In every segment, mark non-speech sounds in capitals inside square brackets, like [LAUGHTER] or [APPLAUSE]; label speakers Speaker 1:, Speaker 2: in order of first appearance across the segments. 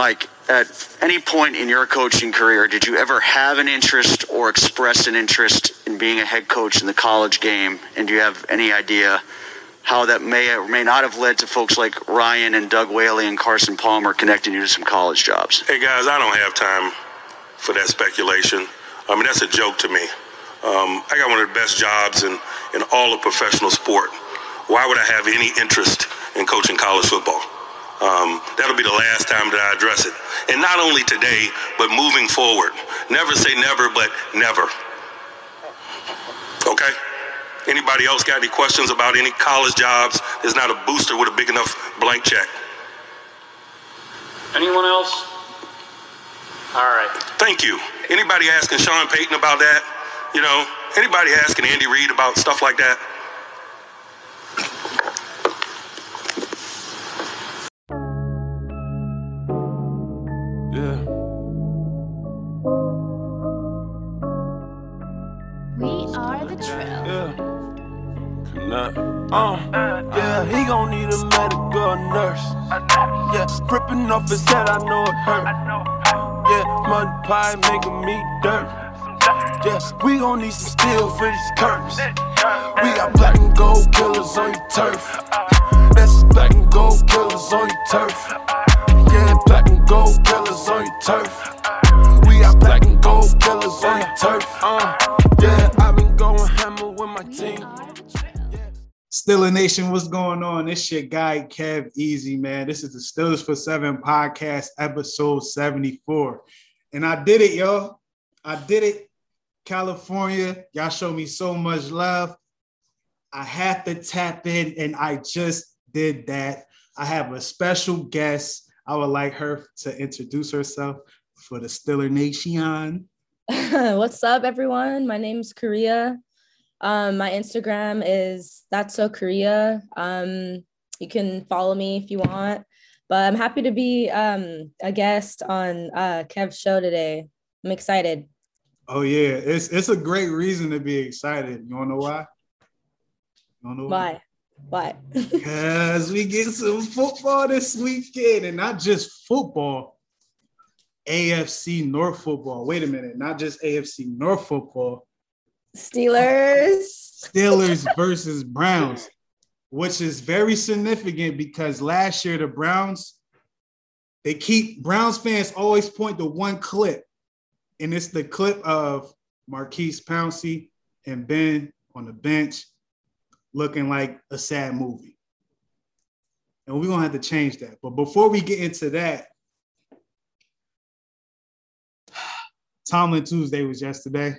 Speaker 1: Mike, at any point in your coaching career, did you ever have an interest or express an interest in being a head coach in the college game? And do you have any idea how that may or may not have led to folks like Ryan and Doug Whaley and Carson Palmer connecting you to some college jobs?
Speaker 2: Hey guys, I don't have time for that speculation. I mean, that's a joke to me. Um, I got one of the best jobs in, in all of professional sport. Why would I have any interest in coaching college football? Um, that'll be the last time that I address it. And not only today, but moving forward. Never say never, but never. Okay? Anybody else got any questions about any college jobs? There's not a booster with a big enough blank check.
Speaker 3: Anyone else? All right.
Speaker 2: Thank you. Anybody asking Sean Payton about that? You know, anybody asking Andy Reid about stuff like that?
Speaker 4: Gon' need a medical nurse. Yeah, ripping off his head, I know it hurt. Yeah, mud pie making me dirt. Yeah, we gon' need some steel for these curves. We got black and gold killers on your turf. That's black and gold killers on your turf. Yeah, black and gold killers on your turf. We got black and gold killers on your turf. Uh, yeah, I've been going hammer with my team.
Speaker 5: Stiller Nation, what's going on? It's your guy Kev Easy, man. This is the Stillers for Seven podcast, episode 74. And I did it, y'all. I did it. California, y'all show me so much love. I had to tap in, and I just did that. I have a special guest. I would like her to introduce herself for the Stiller Nation. [LAUGHS]
Speaker 6: What's up, everyone? My name's Korrea. Um, my Instagram is that's so Korrea. Um, you can follow me if you want. But I'm happy to be um, a guest on uh, Kev's show today. I'm excited.
Speaker 5: Oh yeah, it's it's a great reason to be excited. You wanna know why? You wanna know
Speaker 6: Why? Why?
Speaker 5: Because we get some football this weekend, and not just football, AFC North football. Wait a minute, not just AFC North football,
Speaker 6: Steelers.
Speaker 5: Steelers versus Browns, which is very significant because last year the Browns, they keep Browns fans always point to one clip, and it's the clip of Maurkice Pouncey and Ben on the bench looking like a sad movie. And we're gonna have to change that. But before we get into that, [SIGHS] Tomlin Tuesday was yesterday.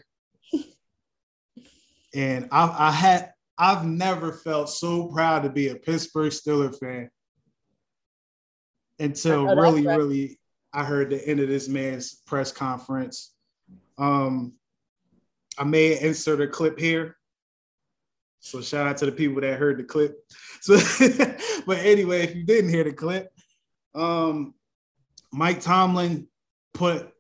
Speaker 5: And I, I had I've never felt so proud to be a Pittsburgh Steelers fan until really,
Speaker 6: right.
Speaker 5: really I heard the end of this man's press conference. Um, I may insert a clip here. So shout out to the people that heard the clip. [LAUGHS] So, but anyway, if you didn't hear the clip, um, Mike Tomlin put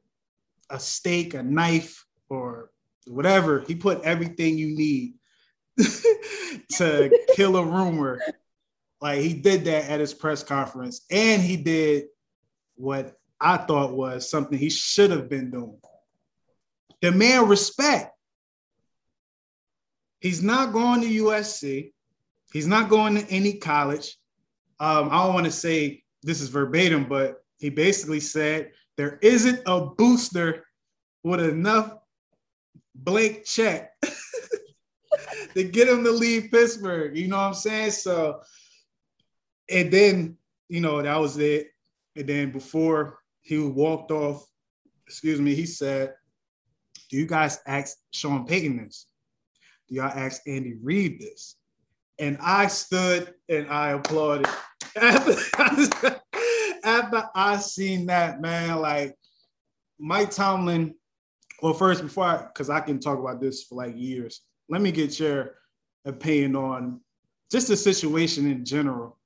Speaker 5: a steak, a knife, or whatever. He put everything you need [LAUGHS] to kill a rumor. Like he did that at his press conference, and he did what I thought was something he should have been doing. Demand respect. He's not going to USC. He's not going to any college. Um, I don't want to say this is verbatim, but he basically said there isn't a booster with enough blank check [LAUGHS] to get him to leave Pittsburgh. You know what I'm saying? So, and then, you know, that was it. And then before he walked off, excuse me, he said, Do you guys ask Sean Payton this? Do y'all ask Andy Reid this? And I stood and I applauded. [LAUGHS] After, after I seen that, man, like Mike Tomlin, well, first, before I, because I can talk about this for like years, let me get your opinion on just the situation in general.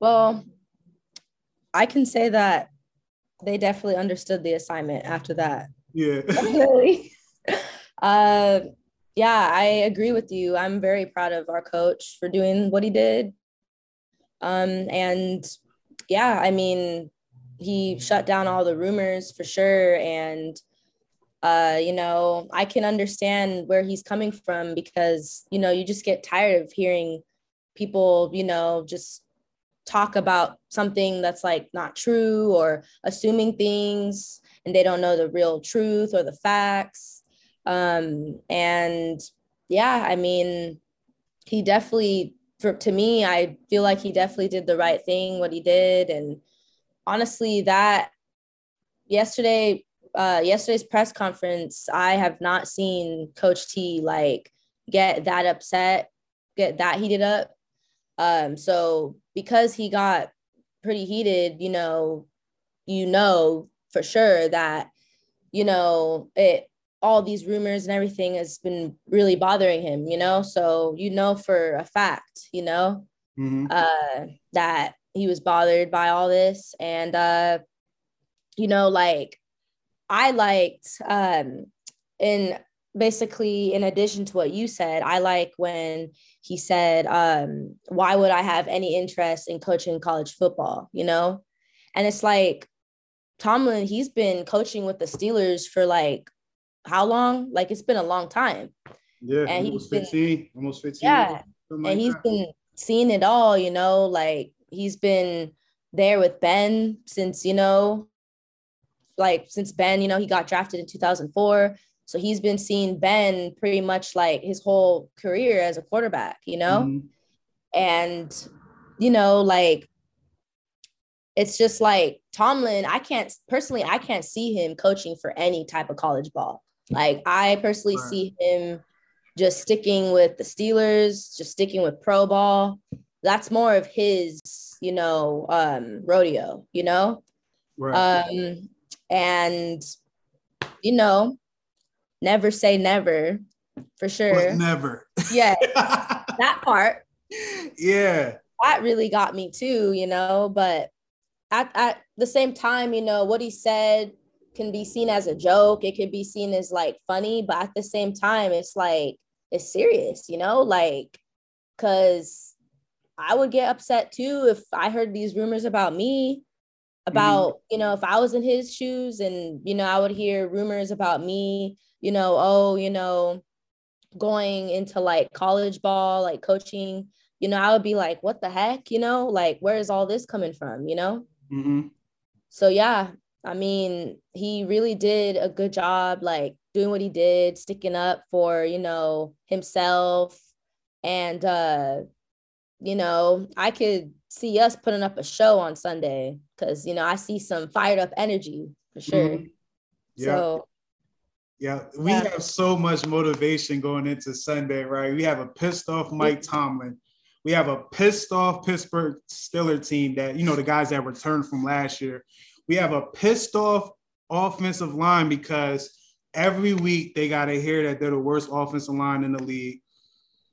Speaker 6: Well, I can say that they definitely understood the assignment after that.
Speaker 5: Yeah.
Speaker 6: Definitely. [LAUGHS] [LAUGHS] uh, yeah, I agree with you. I'm very proud of our coach for doing what he did. Um, and yeah, I mean, he shut down all the rumors for sure. And, uh, you know, I can understand where he's coming from because, you know, you just get tired of hearing people, you know, just talk about something that's like not true or assuming things and they don't know the real truth or the facts. Um, and yeah, I mean, he definitely, for to me, I feel like he definitely did the right thing, what he did, and honestly, that yesterday, uh, yesterday's press conference, I have not seen Coach T like get that upset, get that heated up. Um, so because he got pretty heated, you know, you know for sure that, you know, it all these rumors and everything has been really bothering him, you know. So you know for a fact, you know, mm-hmm. uh, that he was bothered by all this. And uh you know like i liked um in basically in addition to what you said i like when he said um why would i have any interest in coaching college football you know? And it's like tomlin he's been coaching with the steelers for like how long? Like it's been a long time.
Speaker 5: Yeah and almost he's 15 been, almost 15
Speaker 6: yeah and like he's that. been seeing it all you know like he's been there with Ben since, you know, like since Ben, you know, he got drafted in 2004. So he's been seeing Ben pretty much like his whole career as a quarterback, you know? Mm-hmm. And, you know, like it's just like Tomlin, I can't personally, I can't see him coaching for any type of college ball. Like I personally right. see him just sticking with the Steelers, just sticking with pro ball that's more of his, you know, um, rodeo, you know? Right. Um, and, you know, never say never for sure.
Speaker 5: But never.
Speaker 6: Yeah. [LAUGHS] that part.
Speaker 5: Yeah.
Speaker 6: That really got me too, you know, but at, at the same time, you know, what he said can be seen as a joke. It could be seen as like funny, but at the same time, it's like, it's serious, you know, like, cause I would get upset too if I heard these rumors about me, about, mm-hmm. you know, if I was in his shoes and, you know, I would hear rumors about me, you know, oh, you know, going into like college ball, like coaching, you know, I would be like, what the heck, you know, like, where is all this coming from, you know? Mm-hmm. So, yeah, I mean, he really did a good job, like doing what he did, sticking up for, you know, himself and, uh, you know, I could see us putting up a show on Sunday because you know I see some fired up energy for sure. Mm-hmm. Yeah. So
Speaker 5: yeah, we yeah. have so much motivation going into Sunday, right? We have a pissed off Mike Tomlin. We have a pissed off Pittsburgh Steelers team that, you know, the guys that returned from last year. We have a pissed off offensive line because every week they got to hear that they're the worst offensive line in the league.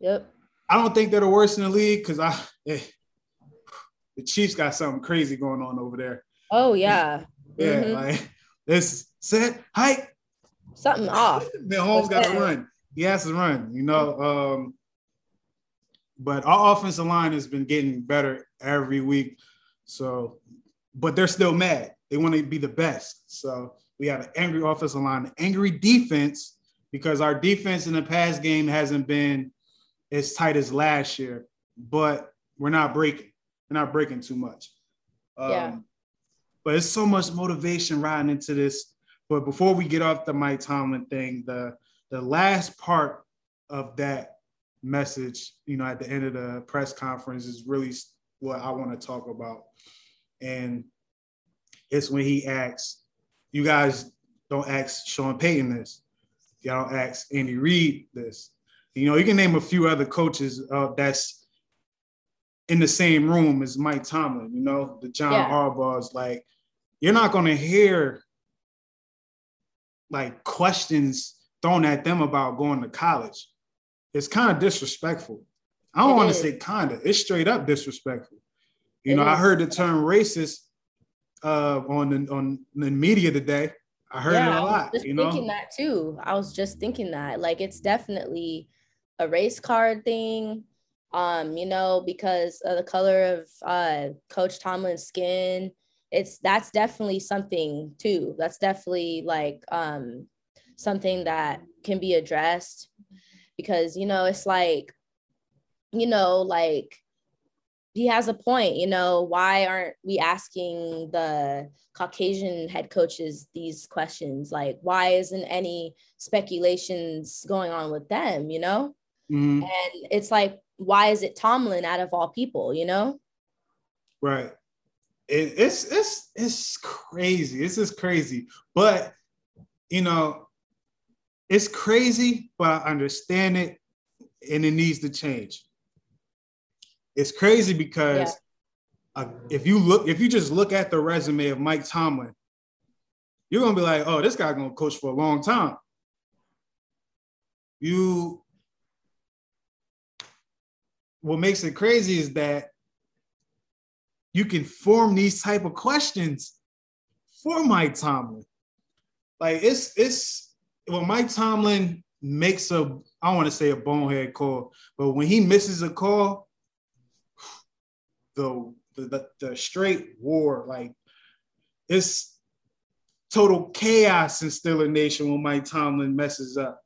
Speaker 6: Yep.
Speaker 5: I don't think they're the worst in the league because I eh, the Chiefs got something crazy going on over there.
Speaker 6: Oh yeah.
Speaker 5: yeah, mm-hmm. like this set height.
Speaker 6: Something off.
Speaker 5: then Holmes got to run. He has to run, you know. Um, but our offensive line has been getting better every week. So, but they're still mad. They want to be the best. So we have an angry offensive line, an angry defense, because our defense in the past game hasn't been as tight as last year, but we're not breaking. We're not breaking too much. Um, yeah. But it's so much motivation riding into this. But before we get off the Mike Tomlin thing, the the last part of that message, you know, at the end of the press conference is really what I want to talk about. And it's when he asks, you guys don't ask Sean Payton this. Y'all don't ask Andy Reid this. You know, you can name a few other coaches uh, that's in the same room as Mike Tomlin. You know, the John yeah. Harbaugh's. Like, you're not going to hear like questions thrown at them about going to college. It's kind of disrespectful. I don't want to say kind of. It's straight up disrespectful. You it know, is. I heard the term racist uh, on the on the media today. I heard yeah, it a lot.
Speaker 6: just
Speaker 5: you
Speaker 6: thinking that too. I was just thinking that. Like, it's definitely a race card thing. Um, you know, because of the color of uh, Coach Tomlin's skin, it's that's definitely something too. That's definitely like um, something that can be addressed because you know it's like, you know, like he has a point. You know, why aren't we asking the Caucasian head coaches these questions? Like, why isn't any speculations going on with them? You know,
Speaker 5: Mhm.
Speaker 6: and it's like, why is it Tomlin out of all people? You know?
Speaker 5: Right. It, it's it's it's crazy. This is crazy. But you know, it's crazy, but I understand it and it needs to change. It's crazy because uh, if you look, if you just look at the resume of Mike Tomlin, you're gonna be like, oh, this guy's gonna coach for a long time. You what makes it crazy is that you can form these type of questions for Mike Tomlin. Like it's it's when Mike Tomlin makes a I don't want to say a bonehead call, but when he misses a call, the the, the, the straight war, like it's total chaos in Steeler Nation when Mike Tomlin messes up.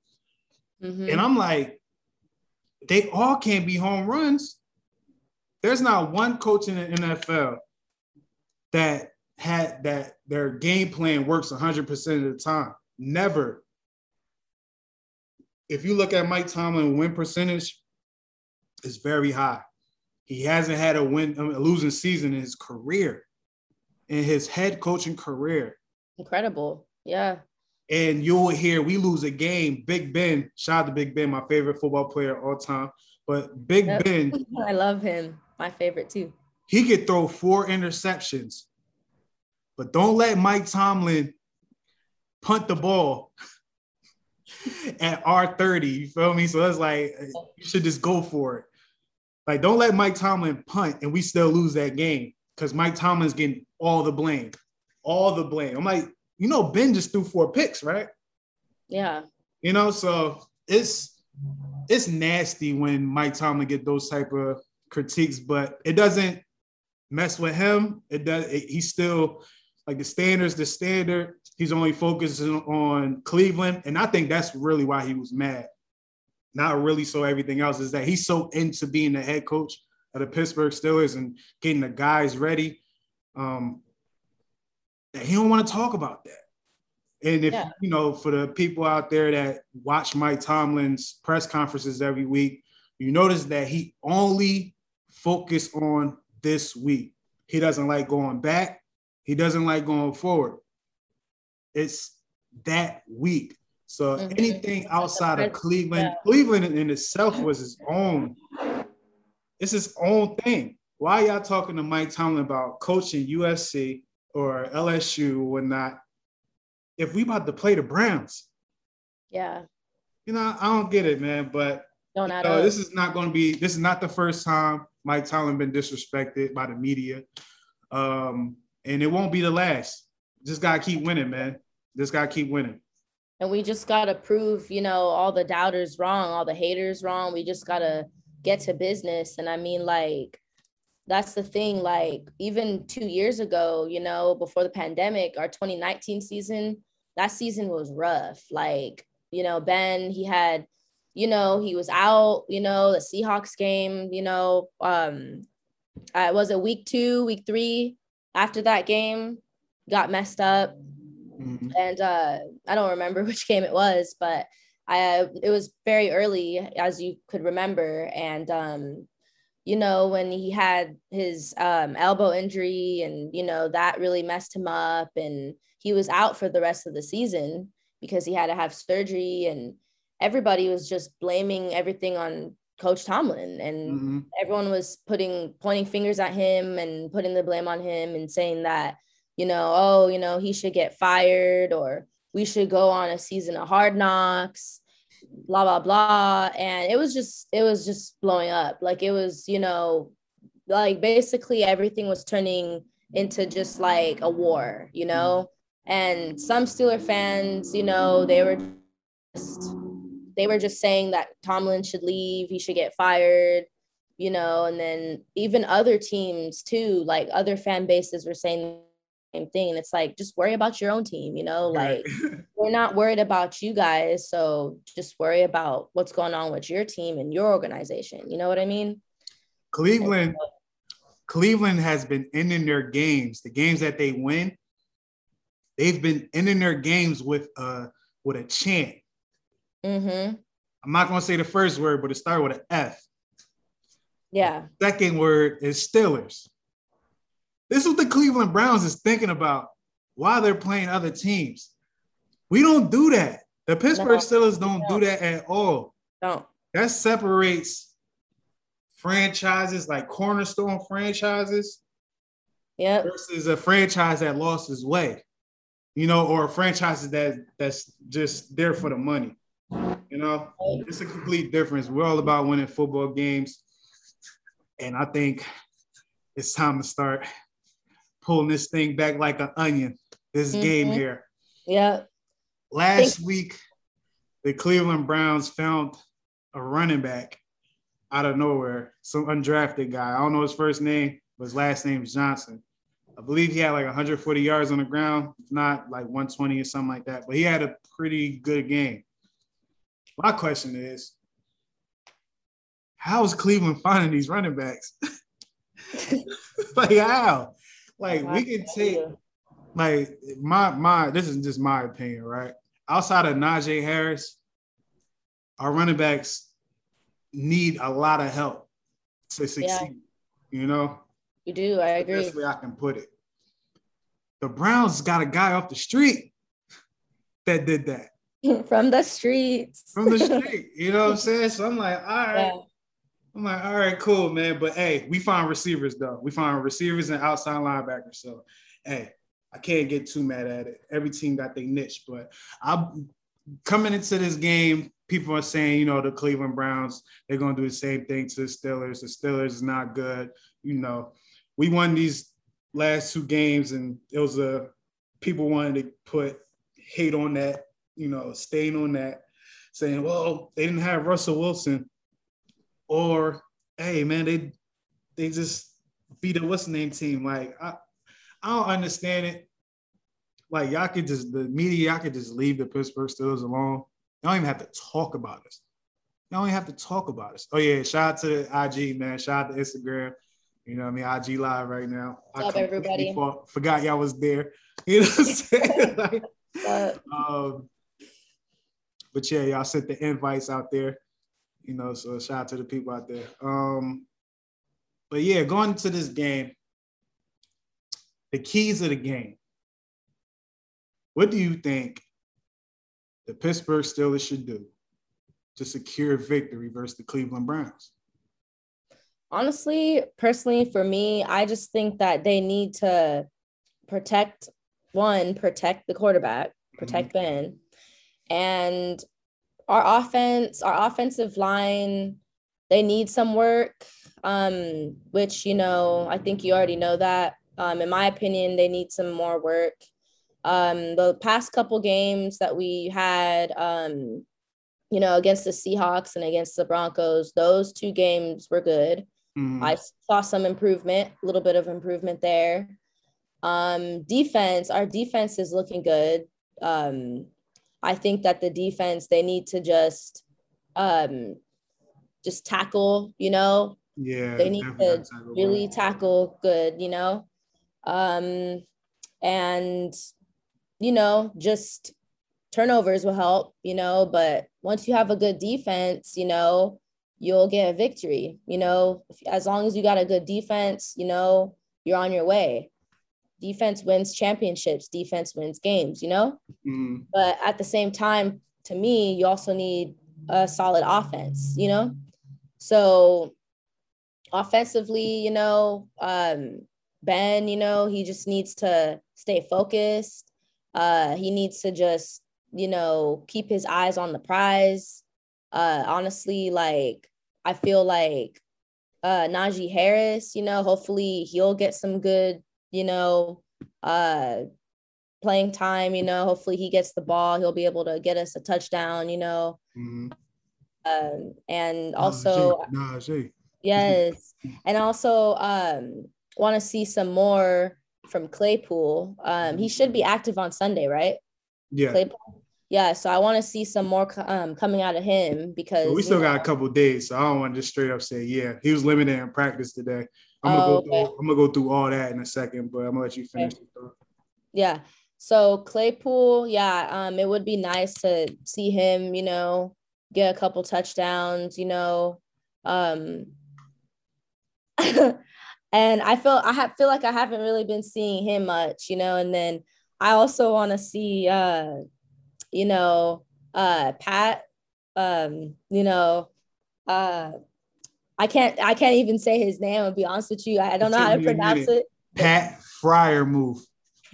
Speaker 6: Mhm.
Speaker 5: And I'm like, they all can't be home runs. There's not one coach in the NFL that had that their game plan works 100% of the time. Never. If you look at Mike Tomlin win percentage, it's very high. He hasn't had a win a losing season in his career, in his head coaching career.
Speaker 6: Incredible. Yeah.
Speaker 5: And you'll hear we lose a game. Big Ben, shout out to Big Ben, my favorite football player of all time. But Big
Speaker 6: Yep.
Speaker 5: Ben, [LAUGHS]
Speaker 6: I love him. My favorite too.
Speaker 5: he could throw four interceptions. But don't let Mike Tomlin punt the ball [LAUGHS] at R30. You feel me? So that's like you should just go for it. Like, don't let Mike Tomlin punt and we still lose that game because Mike Tomlin's getting all the blame. All the blame. I'm like, you know, Ben just threw four picks, right?
Speaker 6: Yeah.
Speaker 5: You know, so it's it's nasty when Mike Tomlin get those type of critiques, but it doesn't mess with him. It does. It, he's still like the standards, the standard. He's only focusing on Cleveland, and I think that's really why he was mad. Not really so everything else is that he's so into being the head coach of the Pittsburgh Steelers and getting the guys ready. Um, he don't want to talk about that. And if
Speaker 6: Yeah.
Speaker 5: you know, for the people out there that watch Mike Tomlin's press conferences every week, you notice that he only focused on this week. He doesn't like going back. He doesn't like going forward. It's that week. So
Speaker 6: Mhm.
Speaker 5: anything outside of Cleveland,
Speaker 6: yeah.
Speaker 5: Cleveland in itself was his own. It's his own thing. Why y'all talking to Mike Tomlin about coaching USC or LSU or whatnot? If we about to play the Browns,
Speaker 6: Yeah.
Speaker 5: you know, I don't get it, man. But
Speaker 6: Don't
Speaker 5: no, this is not going to be. This is not the first time Mike Tomlin been disrespected by the media, um, and it won't be the last. Just gotta keep winning, man. Just gotta keep winning.
Speaker 6: and we just gotta prove, you know, all the doubters wrong, all the haters wrong. We just gotta get to business. And I mean, like, that's the thing. Like, even two years ago, you know, before the pandemic, our 2019 season, that season was rough. Like, you know, Ben, he had, you know, he was out, you know, the Seahawks game, you know, um, uh, was it week two, week three after that game got messed up
Speaker 5: Mhm.
Speaker 6: and uh, I don't remember [LAUGHS] which game it was, but I it was very early, as you could remember, and um, you know when he had his um, elbow injury, and you know that really messed him up, and he was out for the rest of the season because he had to have surgery, and everybody was just blaming everything on Coach Tomlin, and
Speaker 5: Mhm.
Speaker 6: everyone was putting pointing fingers at him and putting the blame on him and saying that you know oh you know he should get fired or we should go on a season of hard knocks blah blah blah. And it was just it was just blowing up. Like it was you know like basically everything was turning into just like a war you know? And some Steeler fans you know they were just they were just saying that Tomlin should leave he should get fired you know, and then even other teams too, like other fan bases were saying thing. And it's like, just worry about your own team, you know, like [LAUGHS] we're not worried about you guys. So just worry about what's going on with your team and your organization. You know what I mean?
Speaker 5: Cleveland, Cleveland has been ending their games, the games that they win, they've been ending their games with uh with a chant.
Speaker 6: Mm-hmm.
Speaker 5: I'm not gonna say the first word, but it started with an F.
Speaker 6: Yeah.
Speaker 5: Second word is Steelers. This is what the Cleveland Browns is thinking about while they're playing other teams. We don't do that. The Pittsburgh
Speaker 6: No,
Speaker 5: Steelers don't
Speaker 6: no.
Speaker 5: do that at all.
Speaker 6: Don't.
Speaker 5: That separates franchises like cornerstone franchises
Speaker 6: Yep.
Speaker 5: versus a franchise that lost its way, you know, or a franchise that that's just there for the money. You know, it's a complete difference. We're all about winning football games, and I think it's time to start pulling this thing back like an onion. This game
Speaker 6: Mhm.
Speaker 5: here.
Speaker 6: Yeah.
Speaker 5: Last week, the Cleveland Browns found a running back out of nowhere, some undrafted guy. I don't know his first name, but his last name is Johnson. I believe he had like 140 yards on the ground, if not like 120 or something like that. But he had a pretty good game. My question is, how is Cleveland finding these running backs? [LAUGHS] like how? Like we can take like my my this is just my opinion, right? Outside of Najee Harris, our running backs need a lot of help to succeed. You know,
Speaker 6: You do. I agree.
Speaker 5: that's the way I can put it. The Browns got a guy off the street [LAUGHS] that did that [LAUGHS]
Speaker 6: From the streets.
Speaker 5: from the [LAUGHS] street. you know what I'm saying? So I'm like, all right.
Speaker 6: Yeah.
Speaker 5: I'm like, all right, cool, man. But hey, we find receivers though. We find receivers and outside linebackers. So hey, I can't get too mad at it. Every team got their niche, but I'm coming into this game. People are saying, you know, the Cleveland Browns, they're gonna do the same thing to the Steelers. The Steelers is not good. You know, we won these last two games, and it was a people wanted to put hate on that, you know, stain on that, saying, well, they didn't have Russell Wilson or hey man, they they just beat a what's the name team. Like I, I don't understand it. Like y'all could just the media, y'all could just leave the Pittsburgh Steelers alone. Y'all don't even have to talk about us. Y'all don't even have to talk about us. Oh yeah, shout out to IG man, shout out to Instagram. You know what I mean? IG live right now.
Speaker 6: What's up,
Speaker 5: I
Speaker 6: everybody?
Speaker 5: forgot y'all was there. [LAUGHS] You know what I'm saying? [LAUGHS] like,
Speaker 6: But
Speaker 5: um, but yeah, y'all sent the invites out there, you know. So shout out to the people out there. Um, but yeah, going into this game, the keys of the game. What do you think the Pittsburgh Steelers should do to secure victory versus the Cleveland Browns?
Speaker 6: honestly, personally, for me, I just think that they need to protect one, protect the quarterback, protect Ben, and our offense, our offensive line, they need some work. Um, which you know, I think you already know that. Um, in my opinion, they need some more work. Um, the past couple games that we had, um, you know, against the Seahawks and against the Broncos, those two games were good.
Speaker 5: Mhm.
Speaker 6: I saw some improvement, a little bit of improvement there. Um, defense, our defense is looking good. Um, I think that the defense they need to just um, just tackle, you know,
Speaker 5: yeah,
Speaker 6: they need to
Speaker 5: tackle
Speaker 6: really
Speaker 5: well.
Speaker 6: tackle good, you know. Um, and you know, just turnovers will help, you know, but once you have a good defense, you know, you'll get a victory, you know, as long as you got a good defense, you know, you're on your way. Defense wins championships, defense wins games, you know?
Speaker 5: Mhm.
Speaker 6: but at the same time to me you also need a solid offense you know so offensively you know um ben you know he just needs to stay focused uh he needs to just you know keep his eyes on the prize uh honestly like i feel like uh Najee Harris you know hopefully he'll get some good you know uh playing time, you know, hopefully he gets the ball, he'll be able to get us a touchdown, you know.
Speaker 5: Mhm.
Speaker 6: Um, and also
Speaker 5: Najee.
Speaker 6: Yes. and also um want to see some more from Claypool. Um he should be active on Sunday, right?
Speaker 5: Yeah.
Speaker 6: Claypool. Yeah, so I want to see some more um coming out of him because
Speaker 5: But we still got
Speaker 6: know-
Speaker 5: a couple days, so I don't want to just straight up say, yeah, he was limited in practice today. I'm gonna
Speaker 6: Oh,
Speaker 5: go
Speaker 6: okay.
Speaker 5: through, I'm gonna go through all that in a second, but I'm gonna let you finish. thought.
Speaker 6: Yeah. So Claypool, yeah, um, it would be nice to see him, you know, get a couple touchdowns, you know. Um [LAUGHS] and I feel I have feel like I haven't really been seeing him much, you know, and then I also want to see uh, you know, uh Pat, um, you know, uh I can't I can't even say his name, I'll be honest with you. I, I don't know how to
Speaker 5: Take me a
Speaker 6: pronounce it.
Speaker 5: Pat Fryer move.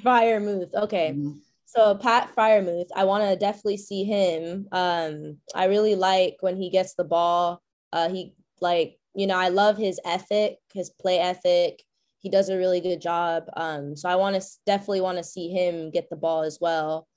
Speaker 6: Freiermuth. Okay.
Speaker 5: Mhm.
Speaker 6: So Pat Freiermuth, I want to definitely see him. Um, I really like when he gets the ball. Uh, he like, you know, I love his ethic, his play ethic. He does a really good job. Um, so I want to definitely want to see him get the ball as well.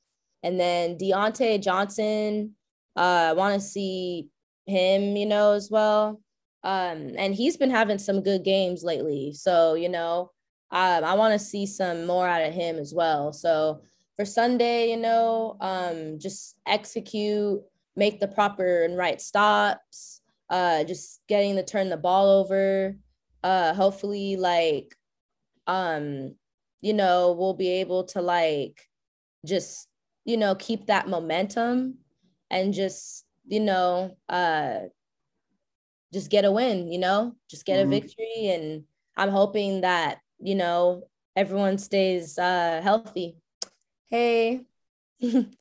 Speaker 6: And then Diontae Johnson, uh, I want to see him, you know, as well. Um, and he's been having some good games lately. So, you know, um, I want to see some more out of him as well. So for Sunday, you know, um, just execute, make the proper and right stops, uh, just getting to turn the ball over. Uh, hopefully, like, um, you know, we'll be able to like just, you know, keep that momentum and just, you know, uh, just get a win, you know, just get
Speaker 5: Mhm.
Speaker 6: a victory. And I'm hoping that, you know, everyone stays uh, healthy. Hey. [LAUGHS]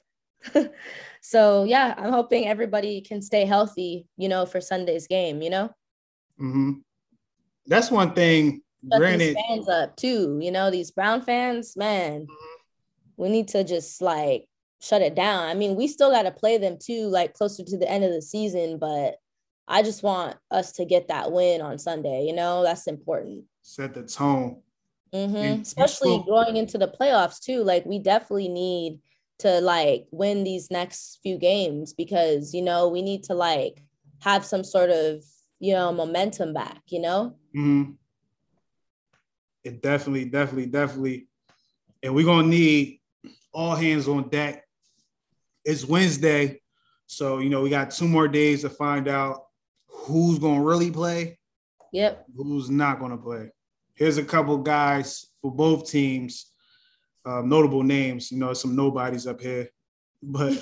Speaker 6: so, yeah, I'm hoping everybody can stay healthy, you know, for Sunday's game, you know,
Speaker 5: hmm That's one thing.
Speaker 6: shut
Speaker 5: Granted,
Speaker 6: these fans up too, you know, these Brown fans, man, we need to just like shut it down. I mean, we still got to play them too, like closer to the end of the season, but I just want us to get that win on Sunday, you know, that's important.
Speaker 5: set the tone. Mm-hmm.
Speaker 6: Especially going into the playoffs too. Like we definitely need to like win these next few games because you know we need to like have some sort of you know momentum back. You know.
Speaker 5: Mm-hmm. It definitely, definitely, definitely. And we're gonna need all hands on deck. It's Wednesday, so you know we got two more days to find out who's gonna really play,
Speaker 6: Yep.
Speaker 5: who's not gonna play. Here's a couple guys for both teams, um, notable names. You know, some nobodies up here, [LAUGHS] but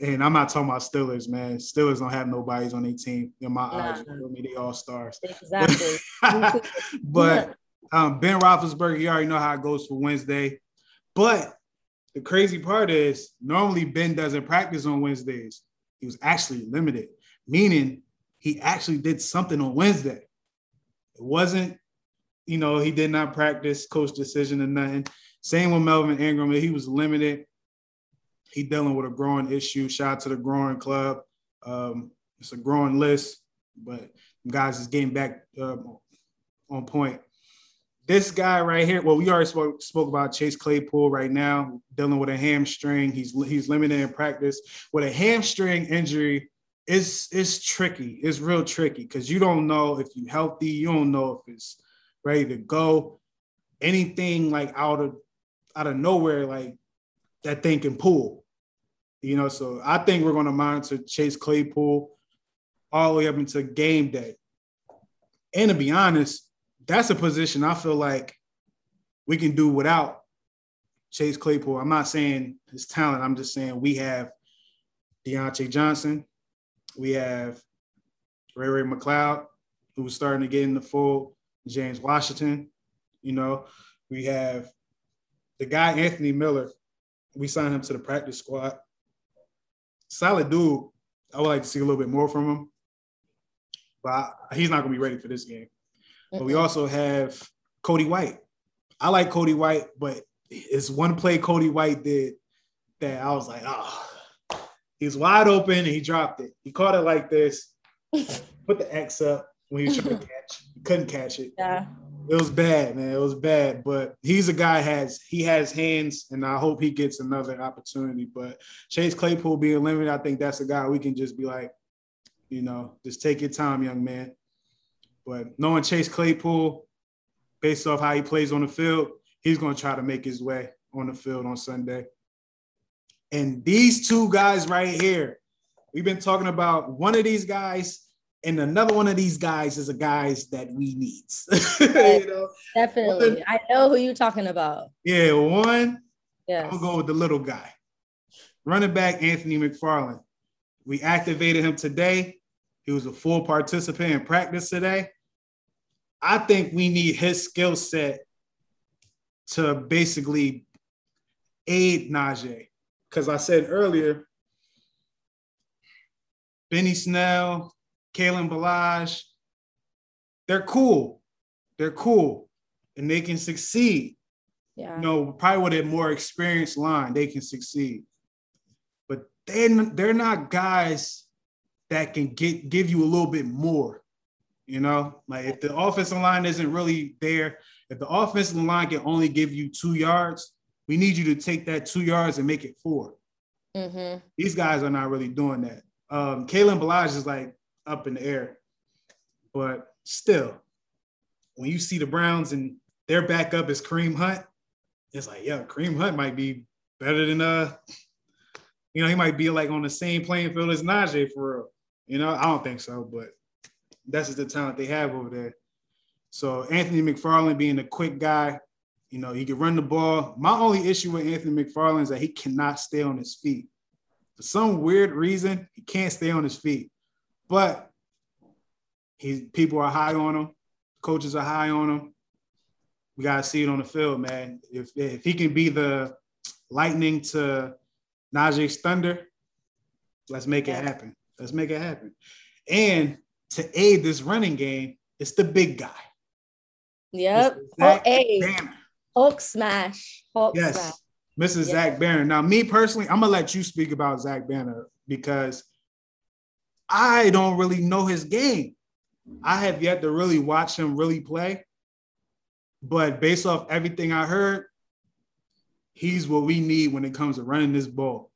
Speaker 5: and I'm not talking about Steelers, man. Steelers don't have nobodies on their team. In my eyes, you me? They all stars.
Speaker 6: Exactly. [LAUGHS]
Speaker 5: but um, Ben Roethlisberger, you already know how it goes for Wednesday. But the crazy part is, normally Ben doesn't practice on Wednesdays. He was actually limited, meaning he actually did something on Wednesday. It wasn't, you know, he did not practice, coach decision or nothing. Same with Melvin Ingram, he was limited. He dealing with a growing issue. Shout out to the growing club. Um, it's a growing list, but guys is getting back um, on point. This guy right here, well, we already spoke, spoke about Chase Claypool right now, dealing with a hamstring. He's he's limited in practice. With a hamstring injury, it's it's tricky. It's real tricky because you don't know if you're healthy. You don't know if it's ready to go. Anything like out of out of nowhere, like that thing can pull. You know, so I think we're going to monitor Chase Claypool all the way up into game day. And to be honest, that's a position I feel like we can do without Chase Claypool. I'm not saying his talent. I'm just saying we have Diontae Johnson. We have Ray Ray McCloud, who's starting to get in the fold. James Washington. You know, we have the guy Anthony Miller. We signed him to the practice squad. Solid dude. I would like to see a little bit more from him, but he's not going to be ready for this game. But we also have Cody White. I like Cody White, but it's one play Cody White did that I was like, oh, he was wide open and he dropped it. He caught it like this, [LAUGHS] put the X up when he was trying to [LAUGHS] catch. He couldn't catch it.
Speaker 6: Yeah.
Speaker 5: It was bad, man. It was bad. But he's a guy has he has hands, and I hope he gets another opportunity. But Chase Claypool being limited, I think that's a guy we can just be like, you know, just take your time, young man. But knowing Chase Claypool, based off how he plays on the field, he's going to try to make his way on the field on Sunday. And these two guys right here, we've been talking about one of these guys, and another one of these guys is a guys that we need. [LAUGHS] you know?
Speaker 6: Definitely.
Speaker 5: One-
Speaker 6: I know who you're talking about.
Speaker 5: Yeah, one,
Speaker 6: Yes.
Speaker 5: I'm gonna go with the little guy. Running back Anthony McFarland. We activated him today. He was a full participant in practice today. I think we need his skill set to basically aid Najee. Because I said earlier, Benny Snell, Kalen Ballage, they're cool. They're cool. And they can succeed
Speaker 6: Yeah.
Speaker 5: you know, probably with a more experienced line, they can succeed. But then they're not guys that can get give you a little bit more. You know, like if the offensive line isn't really there, if the offensive line can only give you two yards, we need you to take that two yards and make it four.
Speaker 6: Mm-hmm.
Speaker 5: These guys are not really doing that. Um, Kalen Ballage is like up in the air, but still, when you see the Browns and their backup is Kareem Hunt, it's like, yeah, Kareem Hunt might be better than uh, you know, he might be like on the same playing field as Najee for real. You know, I don't think so, but that's just the talent they have over there. So Anthony McFarland being a quick guy, you know, he can run the ball. My only issue with Anthony McFarland is that he cannot stay on his feet. For some weird reason, he can't stay on his feet. But he people are high on him, coaches are high on him. We gotta see it on the field, man. If if he can be the lightning to Najee's thunder, let's make it happen. Let's make it happen. And to aid this running game, it's the big guy.
Speaker 6: Yep. Oh,
Speaker 5: Zach Banner.
Speaker 6: Hulk smash. Hulk smash.
Speaker 5: Yes, Mrs.
Speaker 6: Yeah.
Speaker 5: Zach Banner. Now, me personally, I'm gonna let you speak about Zach Banner because I don't really know his game. I have yet to really watch him really play, but based off everything I heard, he's what we need when it comes to running this ball.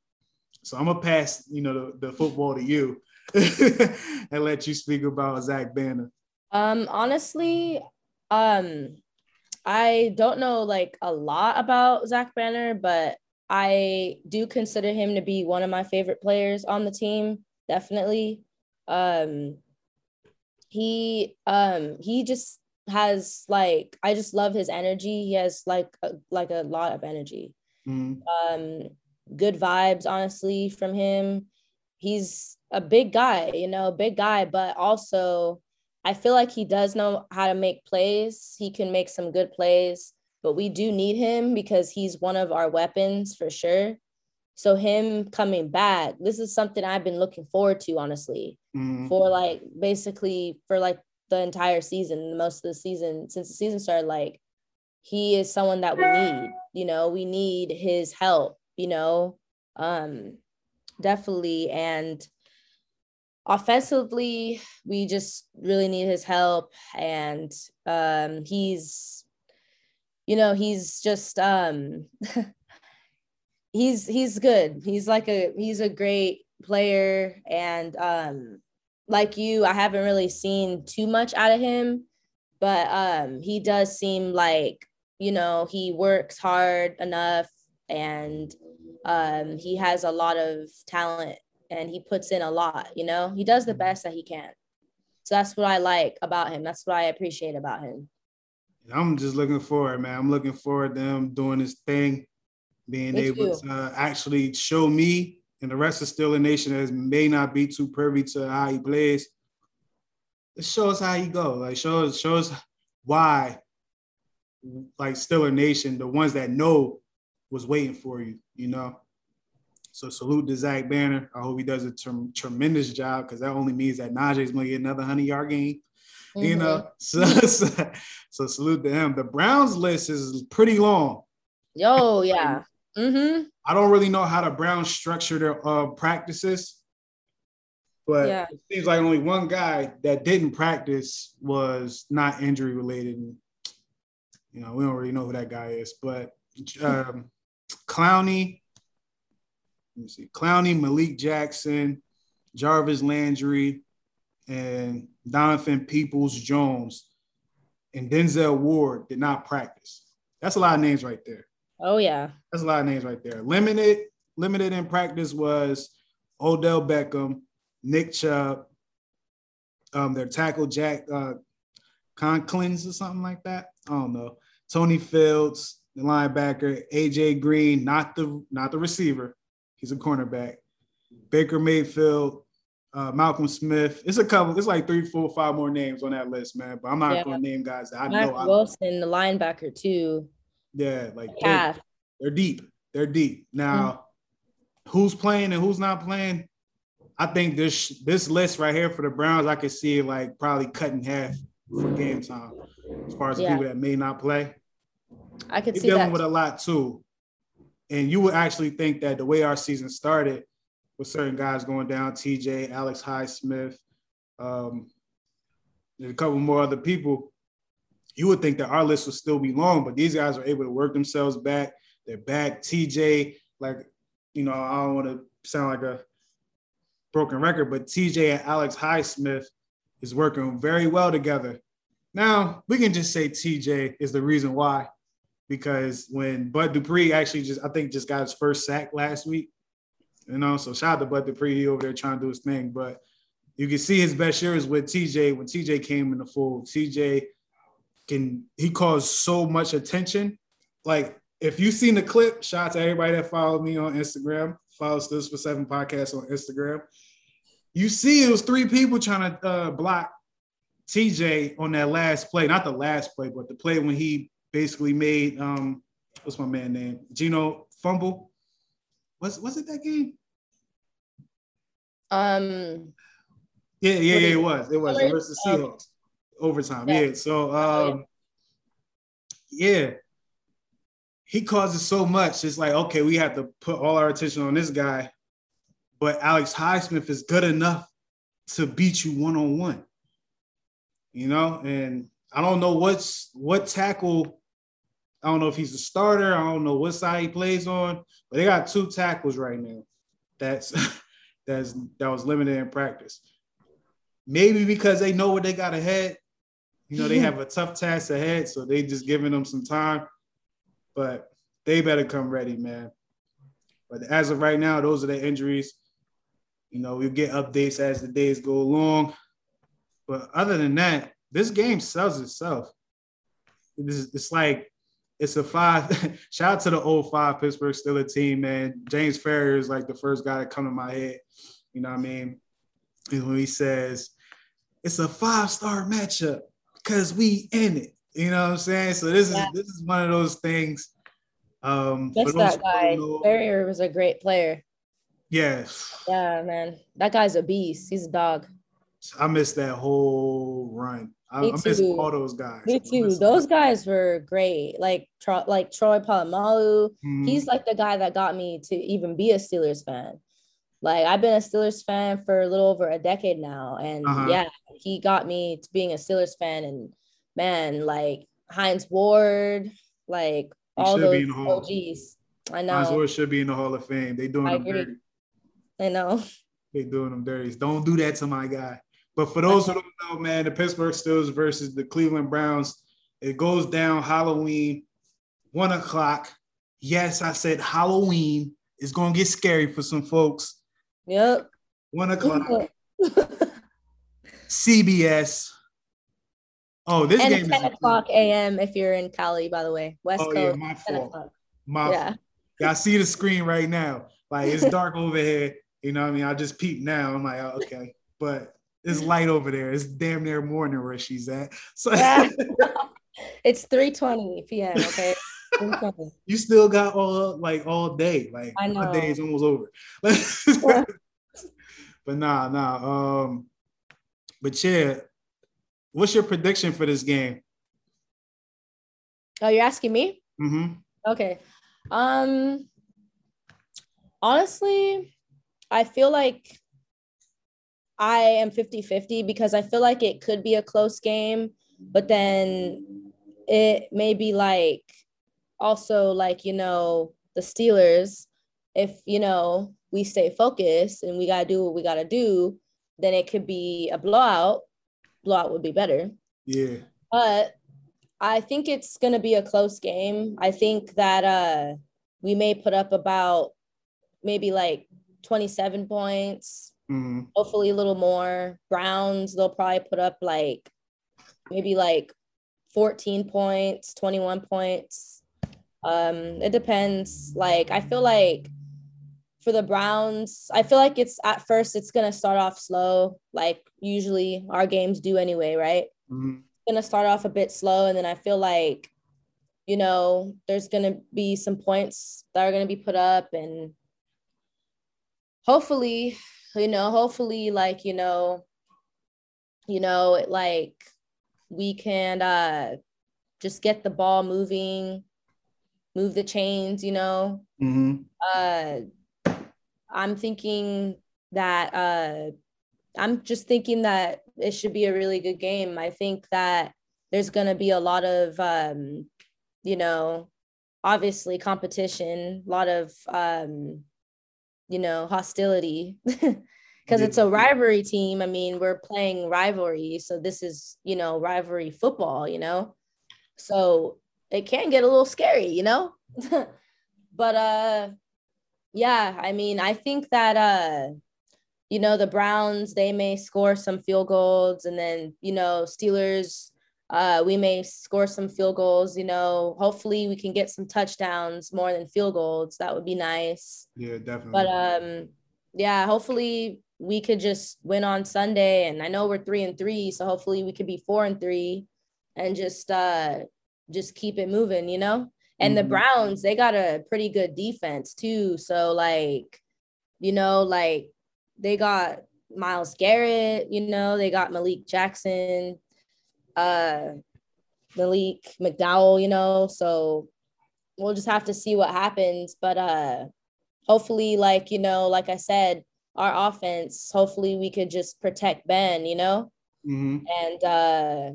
Speaker 5: So I'm gonna pass, you know, the, the football to you [LAUGHS] and let you speak about Zach Banner.
Speaker 6: Um, honestly, um, I don't know like a lot about Zach Banner, but I do consider him to be one of my favorite players on the team. Definitely. Um, he um he just has like I just love his energy. He has like a, like a lot of energy.
Speaker 5: Mhm.
Speaker 6: um good vibes honestly from him he's a big guy you know big guy but also i feel like he does know how to make plays. He can make some good plays but we do need him because he's one of our weapons for sure. So him coming back this is something i've been looking forward to honestly
Speaker 5: Mhm.
Speaker 6: for like basically for like the entire season most of the season since the season started like he is someone that we need you know we need his help you know um definitely. And offensively we just really need his help and um he's you know he's just um [LAUGHS] he's he's good. He's like a he's a great player and um like you i haven't really seen too much out of him but um he does seem like you know he works hard enough and um he has a lot of talent and he puts in a lot you know he does the best that he can so that's what i like about him that's what i appreciate about him
Speaker 5: I'm just looking forward, man. I'm looking forward to him doing his thing, being
Speaker 6: Me
Speaker 5: able
Speaker 6: too.
Speaker 5: to actually show me and the rest of Steeler Nation that may not be too privy to how he plays. It shows how he go. Like shows shows why, like Steeler Nation, the ones that know was waiting for you. You know. So salute to Zach Banner. I hope he does a trem- tremendous job because that only means that Najee's gonna get another hundred yard game you
Speaker 6: Mhm.
Speaker 5: know. [LAUGHS] So, so, so salute to him. The Browns list is pretty long.
Speaker 6: yo yeah mm-hmm
Speaker 5: I don't really know how the Browns structure their uh, practices, but
Speaker 6: Yeah.
Speaker 5: it seems like only one guy that didn't practice was not injury related. And, you know, we don't really know who that guy is, but um, Clowney, let me see, Clowney, Malik Jackson, Jarvis Landry, and Donovan Peoples Jones, and Denzel Ward did not practice. That's a lot of names right there.
Speaker 6: Oh yeah.
Speaker 5: That's a lot of names right there. Limited, limited in practice was Odell Beckham, Nick Chubb, um, their tackle Jack uh, Conklins or something like that. I don't know. Tony Fields, the linebacker, AJ Green, not the not the receiver. He's a cornerback. Baker Mayfield, uh, Malcolm Smith. It's a couple. It's like three, four, five more names on that list, man. But I'm not
Speaker 6: Yeah.
Speaker 5: going to name guys that I
Speaker 6: Mac
Speaker 5: know. I,
Speaker 6: Wilson, the linebacker too.
Speaker 5: yeah, like they're, they're deep. They're deep. Now, who's playing and who's not playing? I think this this list right here for the Browns, I could see it like probably cut in half for game time, as far as
Speaker 6: Yeah.
Speaker 5: people that may not play.
Speaker 6: I could
Speaker 5: You're
Speaker 6: see
Speaker 5: dealing
Speaker 6: that.
Speaker 5: with a lot too. And you would actually think that the way our season started, with certain guys going down, TJ, Alex Highsmith, um, and a couple more other people, you would think that our list would still be long, but these guys are able to work themselves back. They're back. TJ, like, you know, I don't want to sound like a broken record, but TJ and Alex Highsmith is working very well together. Now, we can just say TJ is the reason why because when Bud Dupree actually just, I think, just got his first sack last week, you know, so shout out to Bud Dupree he over there trying to do his thing. But you can see his best years with TJ when TJ came in the fold. TJ can he caused so much attention. Like if you've seen the clip, shout out to everybody that followed me on Instagram, follows this for seven podcasts on Instagram. You see, it was three people trying to uh, block TJ on that last play, not the last play, but the play when he basically made um what's my man name? Geno fumble. Was was it that game?
Speaker 6: Um,
Speaker 5: Yeah, yeah, yeah, it was. It was versus the Seahawks. Overtime.
Speaker 6: Yeah.
Speaker 5: Yeah. So um yeah. He causes so much. It's like, okay, we have to put all our attention on this guy. But Alex Highsmith is good enough to beat you one-on-one. You know, and I don't know what's what tackle. I don't know if he's a starter. I don't know what side he plays on, but they got two tackles right now. That's [LAUGHS] that's that was limited in practice. Maybe because they know what they got ahead. You know, they mm-hmm. have a tough task ahead, so they just giving them some time. But they better come ready, man. But as of right now, those are the injuries. You know, we'll get updates as the days go along. But other than that, this game sells itself. It's, it's like it's a five. [LAUGHS] Shout out to the old five Pittsburgh Steelers team, man. James Farrior is like the first guy to come in my head. You know what I mean? And when he says it's a five star matchup because we in it. You know what I'm saying? So this is this is one of those things. Um,
Speaker 6: just that guy.
Speaker 5: know-
Speaker 6: Farrior was a great player.
Speaker 5: yeah,
Speaker 6: Yeah, man. That guy's a beast. He's a dog.
Speaker 5: I missed that whole run. I, I miss all those guys.
Speaker 6: Me too. Those guys were great. Like Tro- like Troy Polamalu.
Speaker 5: Mhm.
Speaker 6: He's like the guy that got me to even be a Steelers fan. Like I've been a Steelers fan for a little over a decade now, and
Speaker 5: Uh-huh.
Speaker 6: yeah, he got me to being a Steelers fan. And man, like Hines Ward, like
Speaker 5: He
Speaker 6: all those
Speaker 5: in the Hall.
Speaker 6: OGs. I Hines.
Speaker 5: Ward should be in the Hall of Fame. They doing
Speaker 6: I
Speaker 5: them
Speaker 6: agree.
Speaker 5: dirty.
Speaker 6: I know.
Speaker 5: They doing them dirty. Don't do that to my guy. But for those who don't know, man, the Pittsburgh Steelers versus the Cleveland Browns, it goes down Halloween, one o'clock. Yes, I said Halloween. It's gonna get scary for some folks.
Speaker 6: Yep.
Speaker 5: One o'clock. [LAUGHS] CBS. Oh, this
Speaker 6: and
Speaker 5: game
Speaker 6: 10
Speaker 5: is
Speaker 6: o'clock a.m. if you're in Cali, by the way. West
Speaker 5: Oh yeah,
Speaker 6: Coast.
Speaker 5: my fault. My
Speaker 6: Yeah.
Speaker 5: Y'all see the screen right now. Like it's dark [LAUGHS] over here. You know what I mean? I just peep now. I'm like, oh, okay. But it's light over there. It's damn near morning where she's at. So [LAUGHS]
Speaker 6: it's 3:20 p.m. Okay. 3:20.
Speaker 5: you still got all like all day. Like
Speaker 6: I
Speaker 5: my
Speaker 6: know.
Speaker 5: day is almost over. [LAUGHS] but nah, nah. Um, but yeah, what's your prediction for this game?
Speaker 6: oh, you're asking me?
Speaker 5: Mm-hmm.
Speaker 6: Okay. Um honestly, I feel like I am 50-50 because I feel like it could be a close game, but then it may be like also like, you know, the Steelers, if you know, we stay focused and we gotta do what we gotta do, then it could be a blowout. blowout would be better.
Speaker 5: Yeah.
Speaker 6: But I think it's gonna be a close game. I think that uh we may put up about maybe like 27 points,
Speaker 5: hmm
Speaker 6: hopefully a little more. Browns, they'll probably put up like maybe like 14 points, 21 points. Um, it depends. Like, I feel like for the Browns, I feel like it's at first it's gonna start off slow, like usually our games do anyway, right?
Speaker 5: hmm
Speaker 6: gonna start off a bit slow and then I feel like you know there's gonna be some points that are gonna be put up and hopefully you know hopefully like you know you know it, like we can uh just get the ball moving move the chains you know?
Speaker 5: Hmm
Speaker 6: uh i'm thinking that uh i'm just thinking that it should be a really good game. I think that there's going to be a lot of um you know obviously competition a lot of um you know hostility. [LAUGHS] Because it's a rivalry team. I mean we're playing rivalry. So this is you know rivalry football you know? So it can get a little scary you know? [LAUGHS] But uh yeah i mean i think that uh you know the browns they may score some field goals and then you know steelers uh we may score some field goals you know hopefully we can get some touchdowns more than field goals. That would be nice.
Speaker 5: Yeah, definitely.
Speaker 6: but um yeah hopefully we could just win on sunday. And i know we're three and three so hopefully we could be four and three and just uh just keep it moving you know? And the
Speaker 5: Mhm.
Speaker 6: browns they got a pretty good defense too. So like you know like they got myles garrett you know they got malik jackson uh malik mcdowell you know so we'll just have to see what happens but uh hopefully like you know like i said our offense hopefully we could just protect ben you know
Speaker 5: hmm
Speaker 6: and uh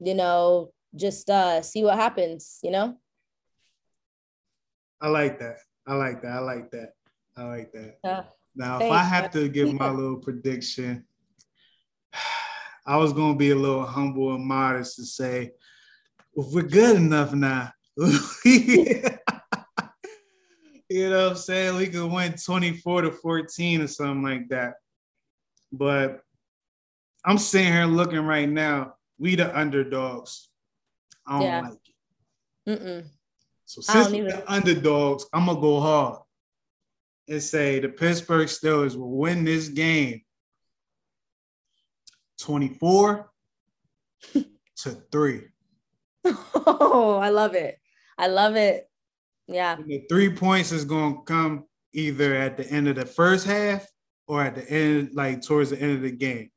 Speaker 6: you know just uh see what happens you know
Speaker 5: I like that. I like that. I like that. I like that.
Speaker 6: uh,
Speaker 5: Now, if I
Speaker 6: Thanks,
Speaker 5: have to give my [LAUGHS] little prediction, I was gonna be a little humble and modest to say, if we're good enough now, [LAUGHS] you know what I'm saying? We could win 24 to 14 or something like that. But I'm sitting here looking right now, we the underdogs. I don't
Speaker 6: Yeah.
Speaker 5: like it.
Speaker 6: mm-mm.
Speaker 5: So since we're the underdogs, I'm gonna go hard and say the Pittsburgh Steelers will win this game 24 [LAUGHS] to 3.
Speaker 6: oh i love it i love it yeah
Speaker 5: And the three points is gonna come either at the end of the first half or at the end, like towards the end of the game,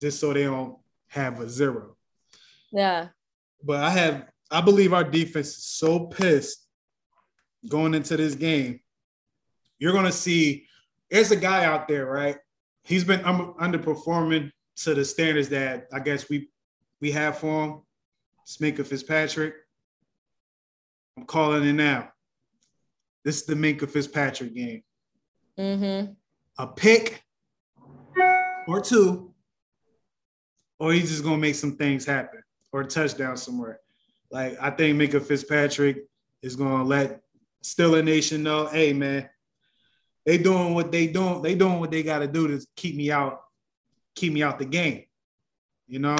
Speaker 5: just so they don't have a zero.
Speaker 6: yeah
Speaker 5: But I have, I believe our defense is so pissed going into this game. You're gonna see there's a guy out there, right? He's been un- underperforming to the standards that I guess we we have for him. Sminka Fitzpatrick. I'm calling it now. This is the Minkah Fitzpatrick game.
Speaker 6: mm-hmm
Speaker 5: A pick or two, or he's just gonna make some things happen or a touchdown somewhere. Like I think Minkah Fitzpatrick is gonna let Steeler Nation know, hey man, they doing what they doing, they doing what they gotta do to keep me out, keep me out the game. You know,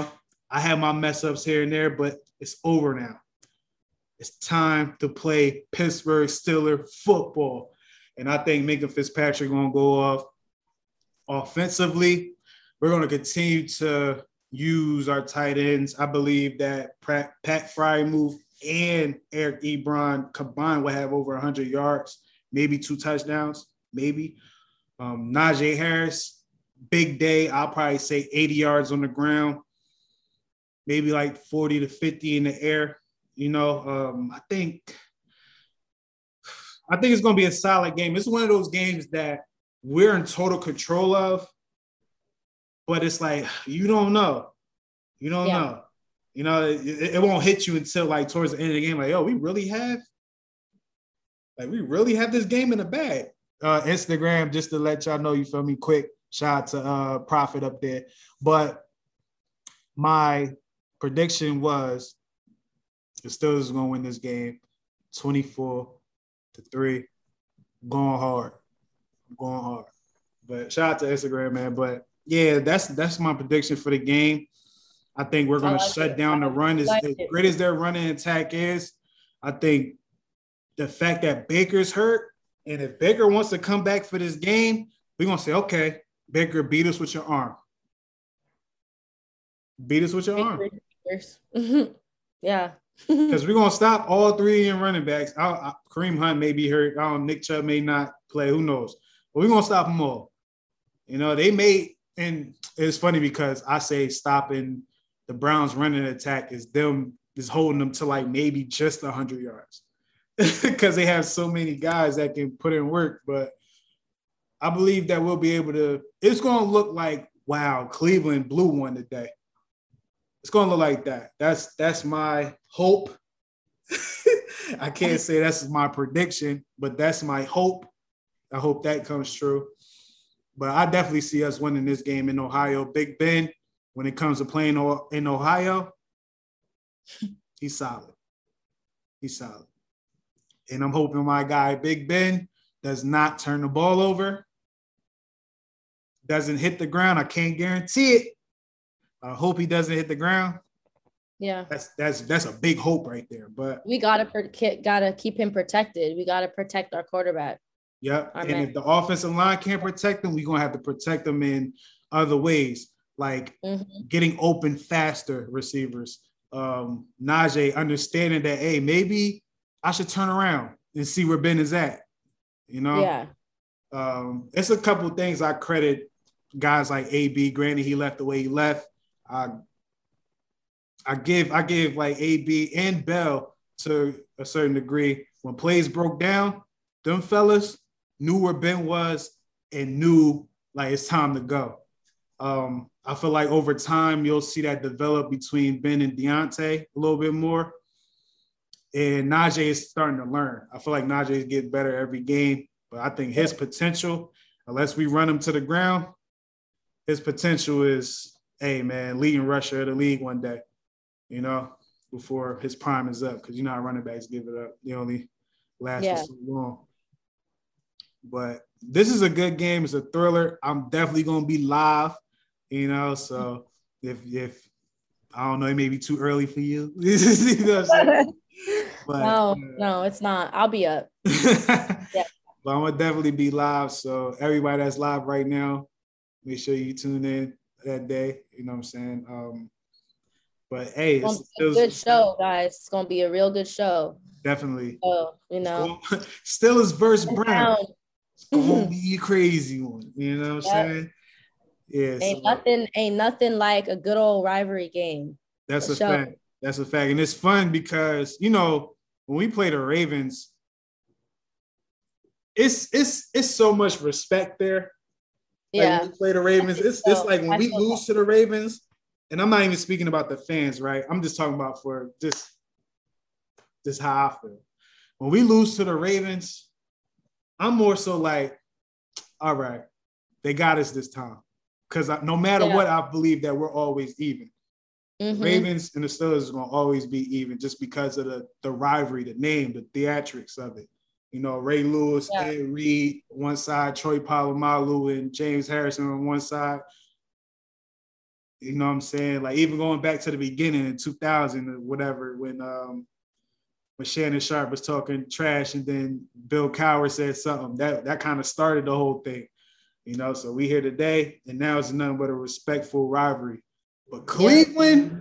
Speaker 5: I have my mess ups here and there, but it's over now. It's time to play Pittsburgh Steeler football. And I think Minkah Fitzpatrick gonna go off offensively. We're gonna continue to use our tight ends. I believe that Pat, Pat move and Eric Ebron combined will have over 100 yards, maybe two touchdowns, maybe. Um, Najee Harris, big day. I'll probably say 80 yards on the ground, maybe like 40 to 50 in the air. You know, um, I think I think it's going to be a solid game. It's one of those games that we're in total control of, but it's like you don't know, you don't
Speaker 6: Yeah.
Speaker 5: know. You know, it, it won't hit you until like towards the end of the game. Like, oh, we really have, like, we really have this game in the bag. Uh, Instagram, just to let y'all know, you feel me? Quick shout out to uh, Profit up there, but my prediction was the Steelers are going to win this game 24 to 3. Going hard. Going hard. But shout out to Instagram, man. But yeah, that's that's my prediction for the game. I think we're going to like shut it. down the run. As, like as great as their running attack is, I think the fact that Baker's hurt, and if Baker wants to come back for this game, we're going to say, okay, Baker, beat us with your arm. Beat us with your arm. [LAUGHS]
Speaker 6: yeah. [LAUGHS]
Speaker 5: Because we're gonna stop all three in running backs. I, I, Kareem Hunt may be hurt. I don't. Nick Chubb may not play. Who knows? But we're gonna stop them all. You know, they may. And it's funny because I say stopping the Browns running attack is them is holding them to like maybe just hundred yards [LAUGHS] because they have so many guys that can put in work. But I believe that we'll be able to. It's gonna look like wow, Cleveland blew one today it's going to look like that. That's that's my hope. [LAUGHS] I can't say that's my prediction, but that's my hope. I hope that comes true. But I definitely see us winning this game in Ohio. Big Ben, when it comes to playing in Ohio, [LAUGHS] he's solid. He's solid. And I'm hoping my guy Big Ben does not turn the ball over, doesn't hit the ground. I can't guarantee it, I hope he doesn't hit the ground.
Speaker 6: Yeah,
Speaker 5: that's that's that's a big hope right there. But
Speaker 6: we gotta gotta keep him protected. We gotta protect our quarterback.
Speaker 5: Yep. Our and man. if the offensive line can't protect him, we're gonna have to protect them in other ways, like mm-hmm. getting open faster receivers. Um, Najee understanding that, hey, maybe I should turn around and see where Ben is at. You know?
Speaker 6: Yeah.
Speaker 5: Um, it's a couple things I credit guys like AB. Granted, he left the way he left. I I give I give like AB and Bell to a certain degree. When plays broke down, them fellas knew where Ben was and knew like it's time to go. Um, I feel like over time you'll see that develop between Ben and Diontae a little bit more. And Najee is starting to learn. I feel like Najee is getting better every game, but I think his potential, unless we run him to the ground, his potential is hey man, leading rusher of the league one day, you know, before his prime is up. Because you know how running backs give it up. They only last yeah. for so long. But this is a good game. It's a thriller. I'm definitely gonna be live, you know. So if if I don't know, it may be too early for you. [LAUGHS] you know [LAUGHS]
Speaker 6: but, no, uh, no, it's not. I'll be up. [LAUGHS]
Speaker 5: yeah. But I'm gonna definitely be live. So everybody that's live right now, make sure you tune in that day. You know what I'm saying? Um, but hey,
Speaker 6: it's, it's a good show, guys. It's gonna be a real good show.
Speaker 5: Definitely.
Speaker 6: So you know,
Speaker 5: Steelers [LAUGHS] versus Brown. It's gonna [LAUGHS] be a crazy one. You know what I'm saying? Yeah.
Speaker 6: Ain't so, nothing. Ain't nothing like a good old rivalry game.
Speaker 5: That's a, a fact. That's a fact, and it's fun because you know when we play the Ravens, it's it's it's so much respect there
Speaker 6: yeah.
Speaker 5: Like we play the Ravens, it's, so. it's like when I we lose that. to the Ravens, and I'm not even speaking about the fans, right? I'm just talking about for just, just how I feel. When we lose to the Ravens, I'm more so like, all right, they got us this time. Because no matter yeah. what, I believe that we're always even. Mm-hmm. Ravens and the Steelers are to always be even just because of the, the rivalry, the name, the theatrics of it. You know, Ray Lewis, yeah. Ed Reed, one side, Troy Polamalu and James Harrison on one side. You know what I'm saying? Like even going back to the beginning in 2000 or whatever, when um when Shannon Sharpe was talking trash and then Bill Cowher said something that that kind of started the whole thing. You know, so we here today, and now it's nothing but a respectful rivalry. But Cleveland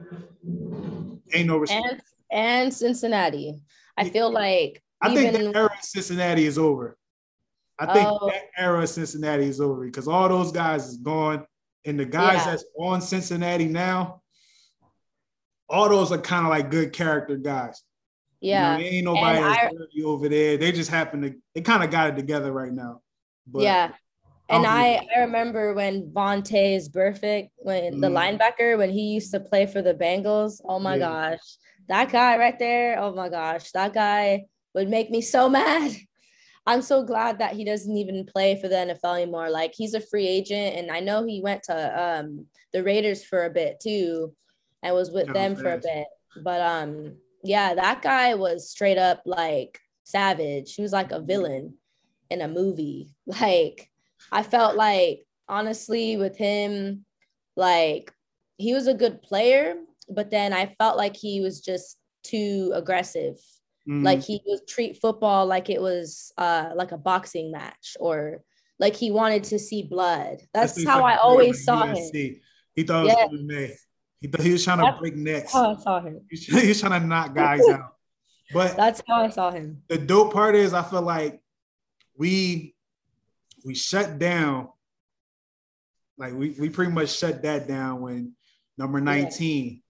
Speaker 5: ain't no respect.
Speaker 6: And, and Cincinnati. I feel like
Speaker 5: I think the era of Cincinnati is over. I think oh. that era of Cincinnati is over because all those guys is gone, and the guys yeah. that's on Cincinnati now, all those are kind of like good character guys.
Speaker 6: Yeah,
Speaker 5: you know, ain't nobody I, over there. They just happen to they kind of got it together right now.
Speaker 6: But yeah, and I, I remember when Vontaze Burfict, when mm. the linebacker, when he used to play for the Bengals. Oh my yeah. gosh, that guy right there. Oh my gosh, that guy would make me so mad. I'm so glad that he doesn't even play for the NFL anymore. Like he's a free agent, and I know he went to um, the Raiders for a bit too. and was with them for a bit. But um, yeah, that guy was straight up like savage. He was like a villain in a movie. [LAUGHS] Like I felt like honestly with him, like he was a good player, but then I felt like he was just too aggressive.
Speaker 5: Mhm.
Speaker 6: Like he would treat football like it was uh like a boxing match or like he wanted to see blood. That's how
Speaker 5: tried
Speaker 6: I always saw him.
Speaker 5: He thought it
Speaker 6: Yeah.
Speaker 5: He thought he was trying to
Speaker 6: That's
Speaker 5: break necks.
Speaker 6: How I saw him.
Speaker 5: He was [LAUGHS] he was trying to knock guys out. But
Speaker 6: That's how I saw him.
Speaker 5: the dope part is I feel like we we shut down like we, we pretty much shut that down when number 19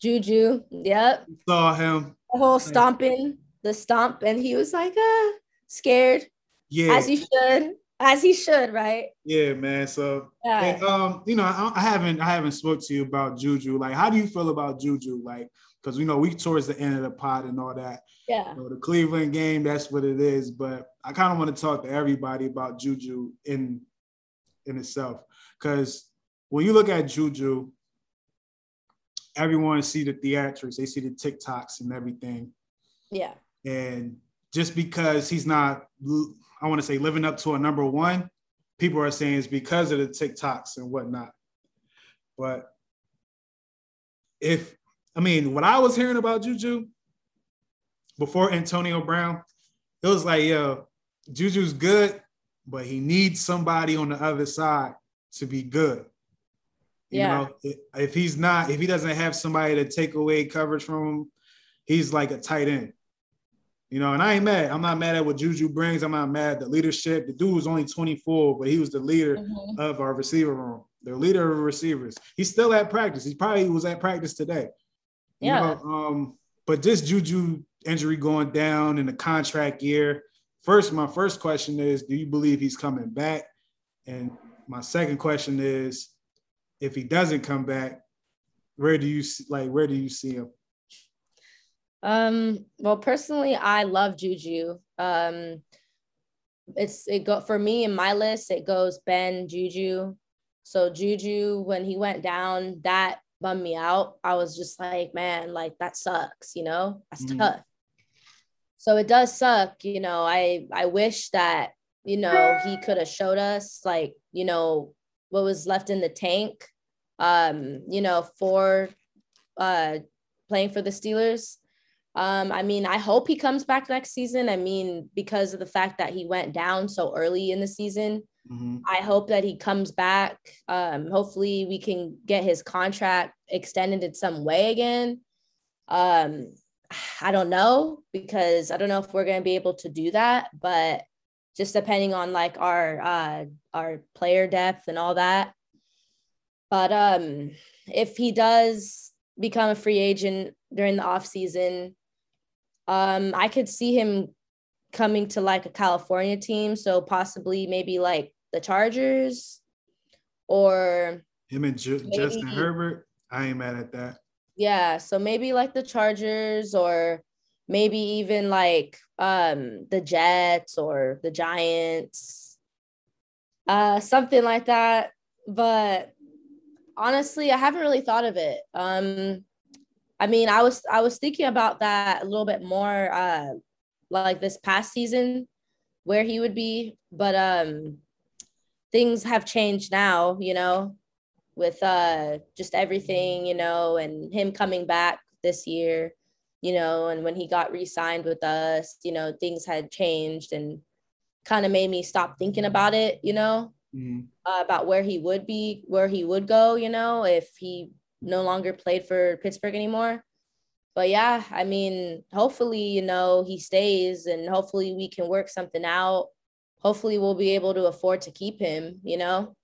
Speaker 6: Juju. Yep.
Speaker 5: saw him.
Speaker 6: The whole stomping, the stomp, and he was like, ah, scared.
Speaker 5: Yeah,
Speaker 6: As he should. As he should, right?
Speaker 5: yeah, man. So
Speaker 6: Yeah.
Speaker 5: and, um, you know, I, I haven't I haven't spoke to you about Juju. Like, how do you feel about Juju? Like, because we know we towards the end of the pot and all that.
Speaker 6: Yeah.
Speaker 5: You know, the Cleveland game, that's what it is. But I kind of want to talk to everybody about Juju in in itself. Because when you look at Juju, everyone see the theatrics, they see the TikToks and everything.
Speaker 6: Yeah.
Speaker 5: And just because he's not, I want to say, living up to a number one, people are saying it's because of the TikToks and whatnot. But if, I mean, what I was hearing about Juju before Antonio Brown, it was like, yo, Juju's good, but he needs somebody on the other side to be good. You
Speaker 6: Yeah.
Speaker 5: know, if- he's not, if he doesn't have somebody to take away coverage from him, he's like a tight end. You know, and I ain't mad. I'm not mad at what Juju brings. I'm not mad at the leadership. The dude was only 24, but he was the leader
Speaker 6: Mhm.
Speaker 5: of our receiver room, the leader of receivers. He's still at practice. He probably was at practice today. You
Speaker 6: Yeah.
Speaker 5: know, um, but this Juju injury going down in the contract year. First, my first question is, do you believe he's coming back? And my second question is, if he doesn't come back, where do you see, like where do you see him?
Speaker 6: Um, well, personally, I love Juju. Um, it's it go for me in my list, it goes Ben Juju. So Juju, when he went down, that bummed me out. I was just like, man, like that sucks, you know, that's
Speaker 5: Mhm.
Speaker 6: tough. So it does suck, you know. I I wish that, you know, he could have showed us like, you know, what was left in the tank, um, you know, for uh playing for the Steelers. Um, I mean, I hope he comes back next season. I mean, because of the fact that he went down so early in the season,
Speaker 5: Mhm.
Speaker 6: I hope that he comes back. Um, hopefully, we can get his contract extended in some way again. Um, I don't know because I don't know if we're going to be able to do that, but just depending on like our uh, our player depth and all that. But um, if he does become a free agent during the off season, um, I could see him coming to like a California team, so possibly maybe like the Chargers or
Speaker 5: Him and Ju-
Speaker 6: Maybe-
Speaker 5: Justin Herbert, I ain't mad at that.
Speaker 6: yeah, so maybe like the Chargers or maybe even like um the Jets or the Giants. Uh something like that, but honestly, I haven't really thought of it. Um I mean, I was I was thinking about that a little bit more uh like this past season where he would be, but um things have changed now, you know, with uh just everything, you know, and him coming back this year, you know, and when he got re-signed with us, you know, things had changed and kind of made me stop thinking about it, you know,
Speaker 5: Mhm.
Speaker 6: uh, about where he would be, where he would go, you know, if he no longer played for Pittsburgh anymore. But yeah, I mean, hopefully, you know, he stays and hopefully we can work something out. Hopefully we'll be able to afford to keep him, you know,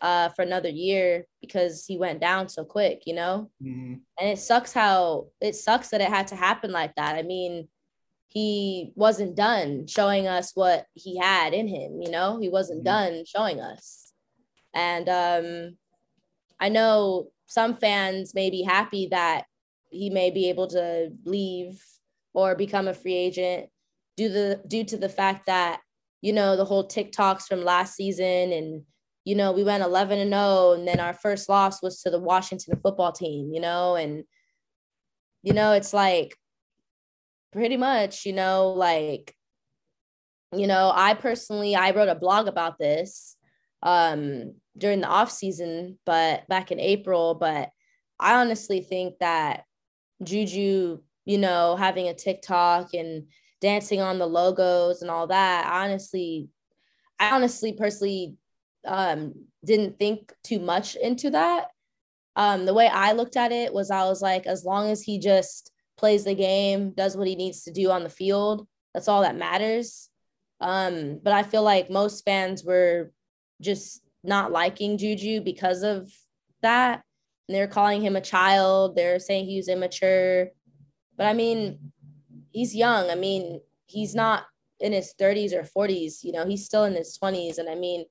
Speaker 6: uh, for another year because he went down so quick, you know?
Speaker 5: Mhm.
Speaker 6: and it sucks how it sucks that it had to happen like that. I mean, he wasn't done showing us what he had in him, you know, he wasn't
Speaker 5: Mhm.
Speaker 6: done showing us. And um, I know some fans may be happy that he may be able to leave or become a free agent due the due to the fact that you know the whole TikToks from last season and you know, we went 11 and 0, and then our first loss was to the Washington football team, you know, and, you know, it's like pretty much, you know, like, you know, I personally, I wrote a blog about this um, during the off season, but back in April, but I honestly think that Juju, you know, having a TikTok and dancing on the logos and all that, honestly, I honestly personally um, didn't think too much into that. Um, the way I looked at it was I was like, as long as he just plays the game, does what he needs to do on the field, that's all that matters. Um, but I feel like most fans were just not liking Juju because of that. And they're calling him a child. They're saying he was immature. But I mean, he's young. I mean, he's not in his 30s or 40s. You know, he's still in his 20s. And I mean,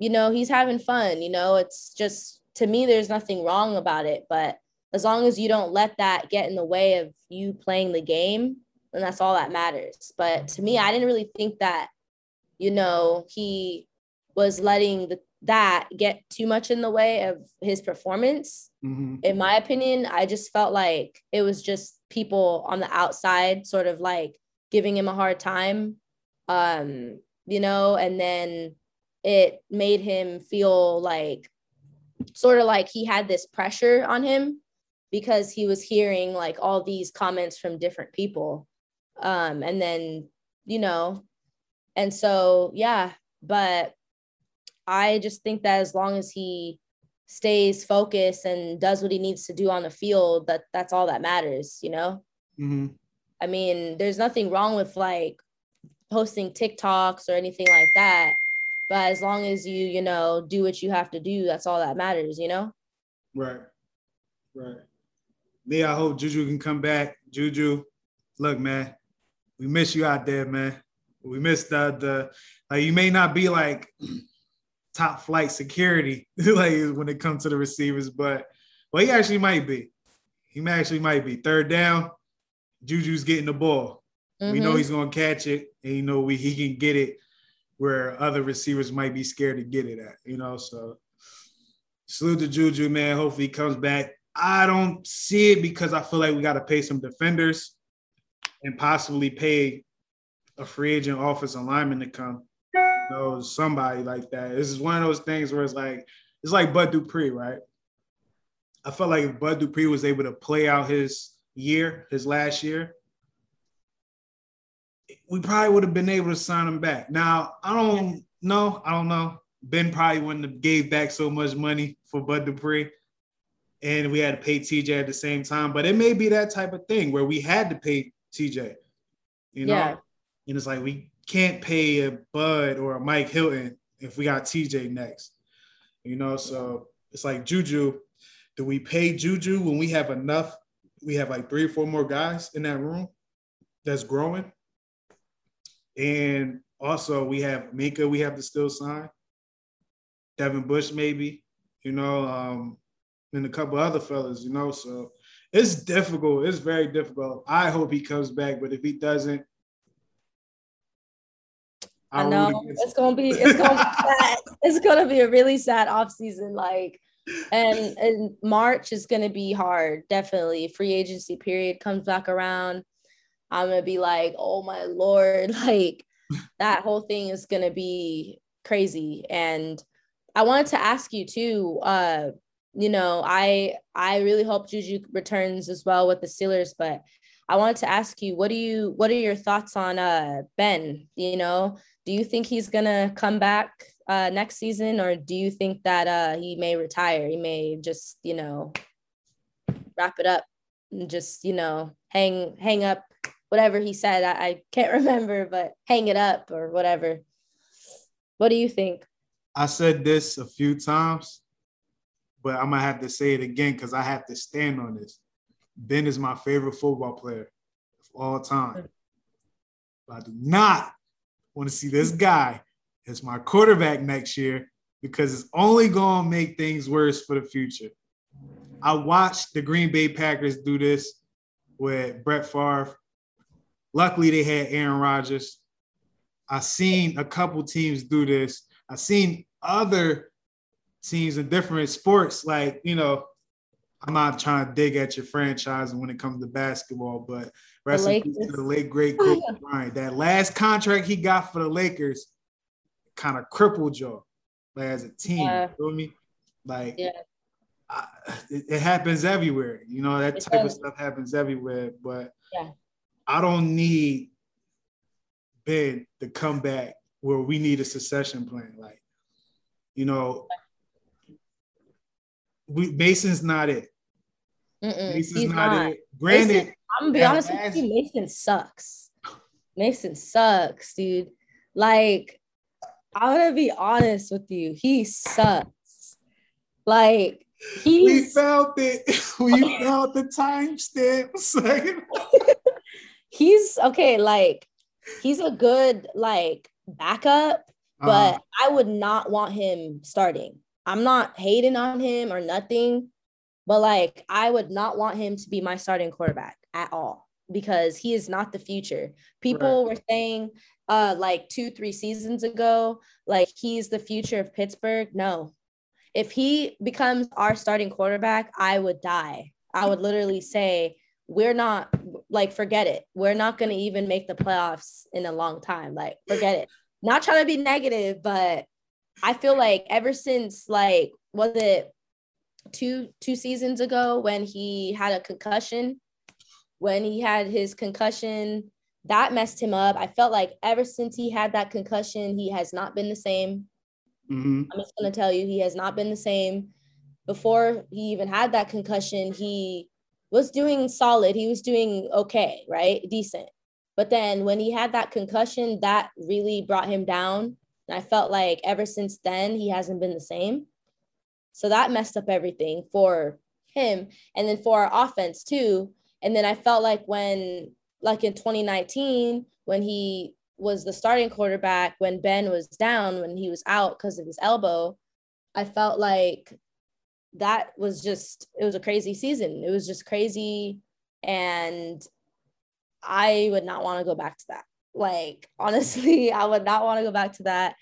Speaker 6: you know, he's having fun. You know, it's just to me, there's nothing wrong about it. But as long as you don't let that get in the way of you playing the game, then that's all that matters. But to me, I didn't really think that, you know, he was letting the, that get too much in the way of his performance. Mm-hmm. In my opinion, I just felt like it was just people on the outside sort of like giving him a hard time. Um, you know, and then it made him feel like sort of like he had this pressure on him because he was hearing like all these comments from different people. Um, and then, you know, and so, yeah, but I just think that as long as he stays focused and does what he needs to do on the field, that that's all that matters, you know? Mm-hmm. I mean, there's nothing wrong with like posting TikToks or anything like that. But as long as you, you know, do what you have to do, that's all that matters, you know?
Speaker 5: Right. Right. Me, I hope Juju can come back. Juju, look, man, we miss you out there, man. We miss the the like you may not be like [CLEARS THROAT] top flight security [LAUGHS] like when it comes to the receivers, but well, he actually might be. He actually might be. Third down, Juju's getting the ball. Mm-hmm. We know mm-hmm. he's gonna catch it, and you know we he can get it where other receivers might be scared to get it at, you know. So salute to Juju, man. Hopefully he comes back. I don't see it because I feel like we got to pay some defenders and possibly pay a free agent offensive lineman to come know, somebody like that. This is one of those things where it's like it's like Bud Dupree, right? I felt like if Bud Dupree was able to play out his year, his last year, we probably would have been able to sign him back. Now, I don't know. I don't know. Ben probably wouldn't have gave back so much money for Bud Dupree. And we had to pay TJ at the same time. But it may be that type of thing where we had to pay TJ. You know? Yeah. And it's like we can't pay a Bud or a Mike Hilton if we got TJ next. You know, so it's like Juju. Do we pay Juju when we have enough? We have like three or four more guys in that room that's growing. And also we have Minkah, we have to still sign. Devin Bush, maybe, you know, um, and a couple other fellas, you know. So it's difficult. It's very difficult. I hope he comes back, but if he doesn't,
Speaker 6: I, know it's gonna be it's gonna be [LAUGHS] sad. It's gonna be a really sad off season. Like, and and March is gonna be hard. Definitely, free agency period comes back around. I'm gonna be like, oh my lord, [LAUGHS] like that whole thing is gonna be crazy. And I wanted to ask you too. Uh, you know, I I really hope Juju returns as well with the Steelers, but I wanted to ask you, what do you what are your thoughts on uh Ben? You know, do you think he's gonna come back uh next season, or do you think that uh he may retire? He may just, you know, wrap it up and just, you know, hang hang up whatever he said. I, I can't [LAUGHS] remember, but hang it up or whatever. What do you think?
Speaker 5: I said this a few times, but I'm gonna have to say it again because I have to stand on this. Ben is my favorite football player of all time. But I do not want to see this guy as my quarterback next year because it's only to make things worse for the future. I watched the Green Bay Packers do this with Brett Favre. Luckily, they had Aaron Rodgers. I've seen a couple teams do this. I've seen other teams in different sports, like you know, I'm not trying to dig at your franchise when it comes to basketball, but rest in peace to the late great Kobe Bryant. That last contract he got for the Lakers kind of crippled y'all like as a team.
Speaker 6: Yeah.
Speaker 5: You feel me? Like
Speaker 6: Yeah.
Speaker 5: I, it, it happens everywhere. You know that
Speaker 6: It
Speaker 5: type of stuff happens everywhere. But
Speaker 6: Yeah.
Speaker 5: I don't need Ben to come back where we need a succession plan. Like, you know, we Mason's not it.
Speaker 6: Mm-mm,
Speaker 5: Mason's
Speaker 6: he's
Speaker 5: not,
Speaker 6: not.
Speaker 5: it. Granted,
Speaker 6: Mason, I'm gonna be honest with you, Mason sucks. Mason sucks, dude. Like, I'm gonna be honest with you. He sucks. Like,
Speaker 5: we
Speaker 6: he's
Speaker 5: felt it. [LAUGHS] We felt the timestamps. [LAUGHS]
Speaker 6: he's okay, like he's a good like backup, but
Speaker 5: Uh,
Speaker 6: I would not want him starting. I'm not hating on him or nothing, but like I would not want him to be my starting quarterback at all because he is not the future. People were saying uh like 2 3 seasons ago like he's the future of Pittsburgh. No. If he becomes our starting quarterback, I would die. I would literally say we're not like forget it. We're not going to even make the playoffs in a long time. Like forget it. Not trying to be negative, but I feel like ever since like was it two two seasons ago when he had a concussion, when he had his concussion, that messed him up. I felt like ever since he had that concussion, he has not been the same.
Speaker 5: mhm.
Speaker 6: I'm just gonna tell you, he has not been the same. Before he even had that concussion, he was doing solid. He was doing okay, right? Decent. But then when he had that concussion, that really brought him down. And I felt like ever since then, he hasn't been the same. So that messed up everything for him. And then for our offense too. And then I felt like when, like in 2019, when he was the starting quarterback, when Ben was down, when he was out because of his elbow, I felt like that was just, it was a crazy season. It was just crazy. And I would not want to go back to that. Like, [LAUGHS] honestly, I would not want to go back to that.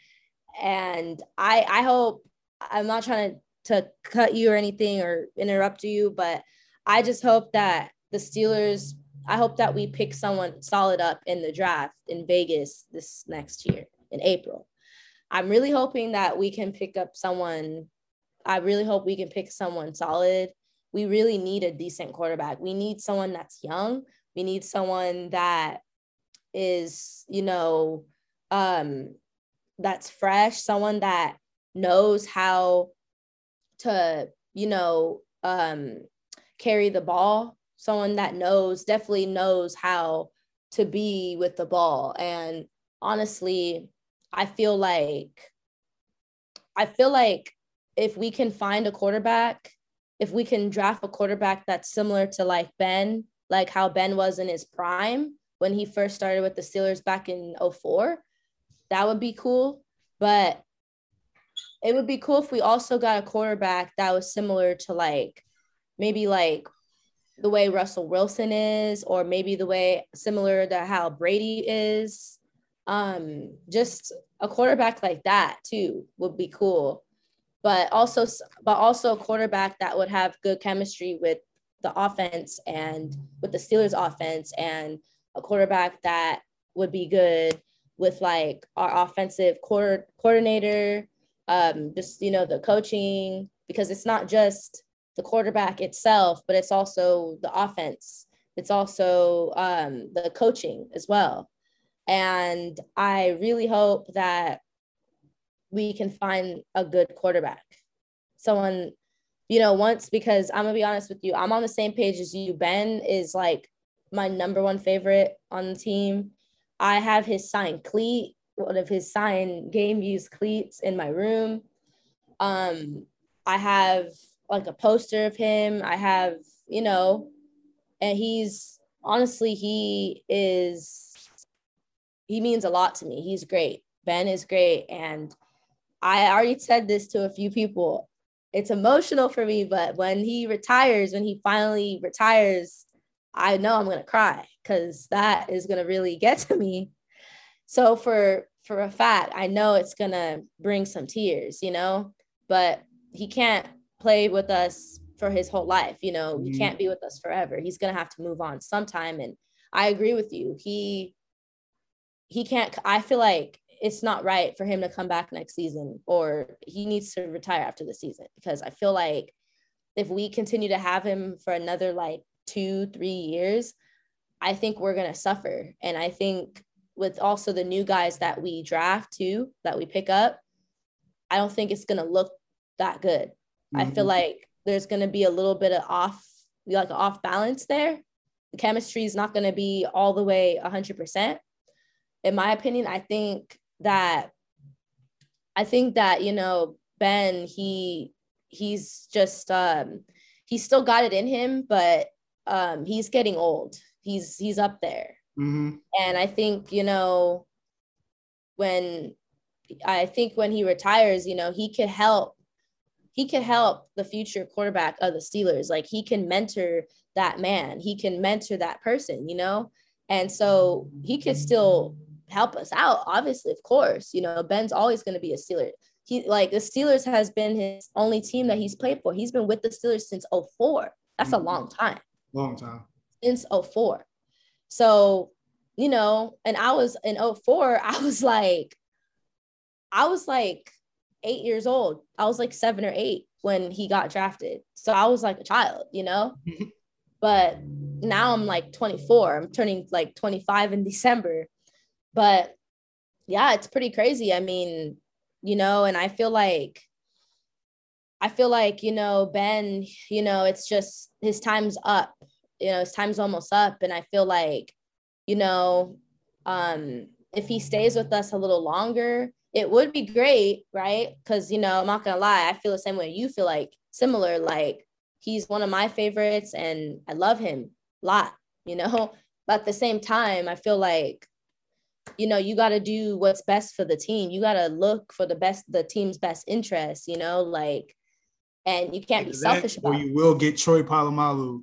Speaker 6: And I, I hope, I'm not trying to to cut you or anything or interrupt you, but I just hope that the Steelers, I hope that we pick someone solid up in the draft in Vegas this next year in April. I'm really hoping that we can pick up someone. I really hope we can pick someone solid. We really need a decent quarterback. We need someone that's young. We need someone that is, you know, um, that's fresh, someone that knows how to, you know, um, carry the ball, someone that knows, definitely knows how to be with the ball. And honestly, I feel like, I feel like if we can find a quarterback, if we can draft a quarterback that's similar to like Ben, like how Ben was in his prime when he first started with the Steelers back in 04, that would be cool. But it would be cool if we also got a quarterback that was similar to like maybe like the way Russell Wilson is, or maybe the way similar to how Brady is. Um, just a quarterback like that too would be cool. But also, but also a quarterback that would have good chemistry with the offense and with the Steelers offense, and a quarterback that would be good with like our offensive quarter coordinator, um, just you know the coaching because it's not just the quarterback itself, but it's also the offense. It's also um, the coaching as well. And I really hope that we can find a good quarterback, someone, you know, once because I'm gonna be honest with you, I'm on the same page as you. Ben is like my number one favorite on the team. I have his signed cleat, one of his signed game used cleats in my room. Um, I have like a poster of him. I have, you know, and he's honestly, he is, he means a lot to me. He's great. Ben is great. And I already said this to a few people. It's emotional for me, but when he retires, when he finally retires, I know I'm going to cry because that is going to really get to me. So for for a fact, I know it's gonna bring some tears, you know, but he can't play with us for his whole life, you know, he
Speaker 5: Mhm.
Speaker 6: can't be with us forever. He's gonna have to move on sometime. And I agree with you. He he can't I feel like it's not right for him to come back next season or he needs to retire after the season because I feel like if we continue to have him for another like two, three years, I think we're gonna suffer. And I think with also the new guys that we draft too, that we pick up, I don't think it's gonna look that good. I feel
Speaker 5: Mhm.
Speaker 6: like there's gonna be a little bit of off, like off balance there. The chemistry is not gonna be all the way hundred percent. In my opinion, I think that I think that, you know, Ben, he he's just um he's still got it in him, but um he's getting old. He's he's up there.
Speaker 5: Mhm.
Speaker 6: And I think, you know, when I think when he retires, you know, he could help he could help the future quarterback of the Steelers. Like he can mentor that man. He can mentor that person, you know? And so he could still help us out, obviously, of course. You know, Ben's always going to be a Steeler. He like the Steelers has been his only team that he's played for. He's been with the Steelers since 04. That's a
Speaker 5: Mhm.
Speaker 6: long time
Speaker 5: Long time.
Speaker 6: since 04. So, you know, and I was in 04, [LAUGHS] I was like, I was like eight years old. I was like seven or eight when he got drafted. So I was like a child, you know? but now I'm like 24. I'm turning like 25 in [LAUGHS] December. But yeah, it's pretty crazy. I mean, you know, and I feel like I feel like, you know, Ben, you know, it's just his time's up. You know, his time's almost up. And I feel like, you know, um, if he stays with us a little longer, it would be great, right? Because, you know, I'm not gonna lie, I feel the same way you feel like similar. Like he's one of my favorites and I love him a lot, you know. [LAUGHS] But at the same time, I feel like, you know, you got to do what's best for the team. You got to look for the best, the team's best interest, you know, like, and you can't be selfish
Speaker 5: or you will get Troy Polamalu.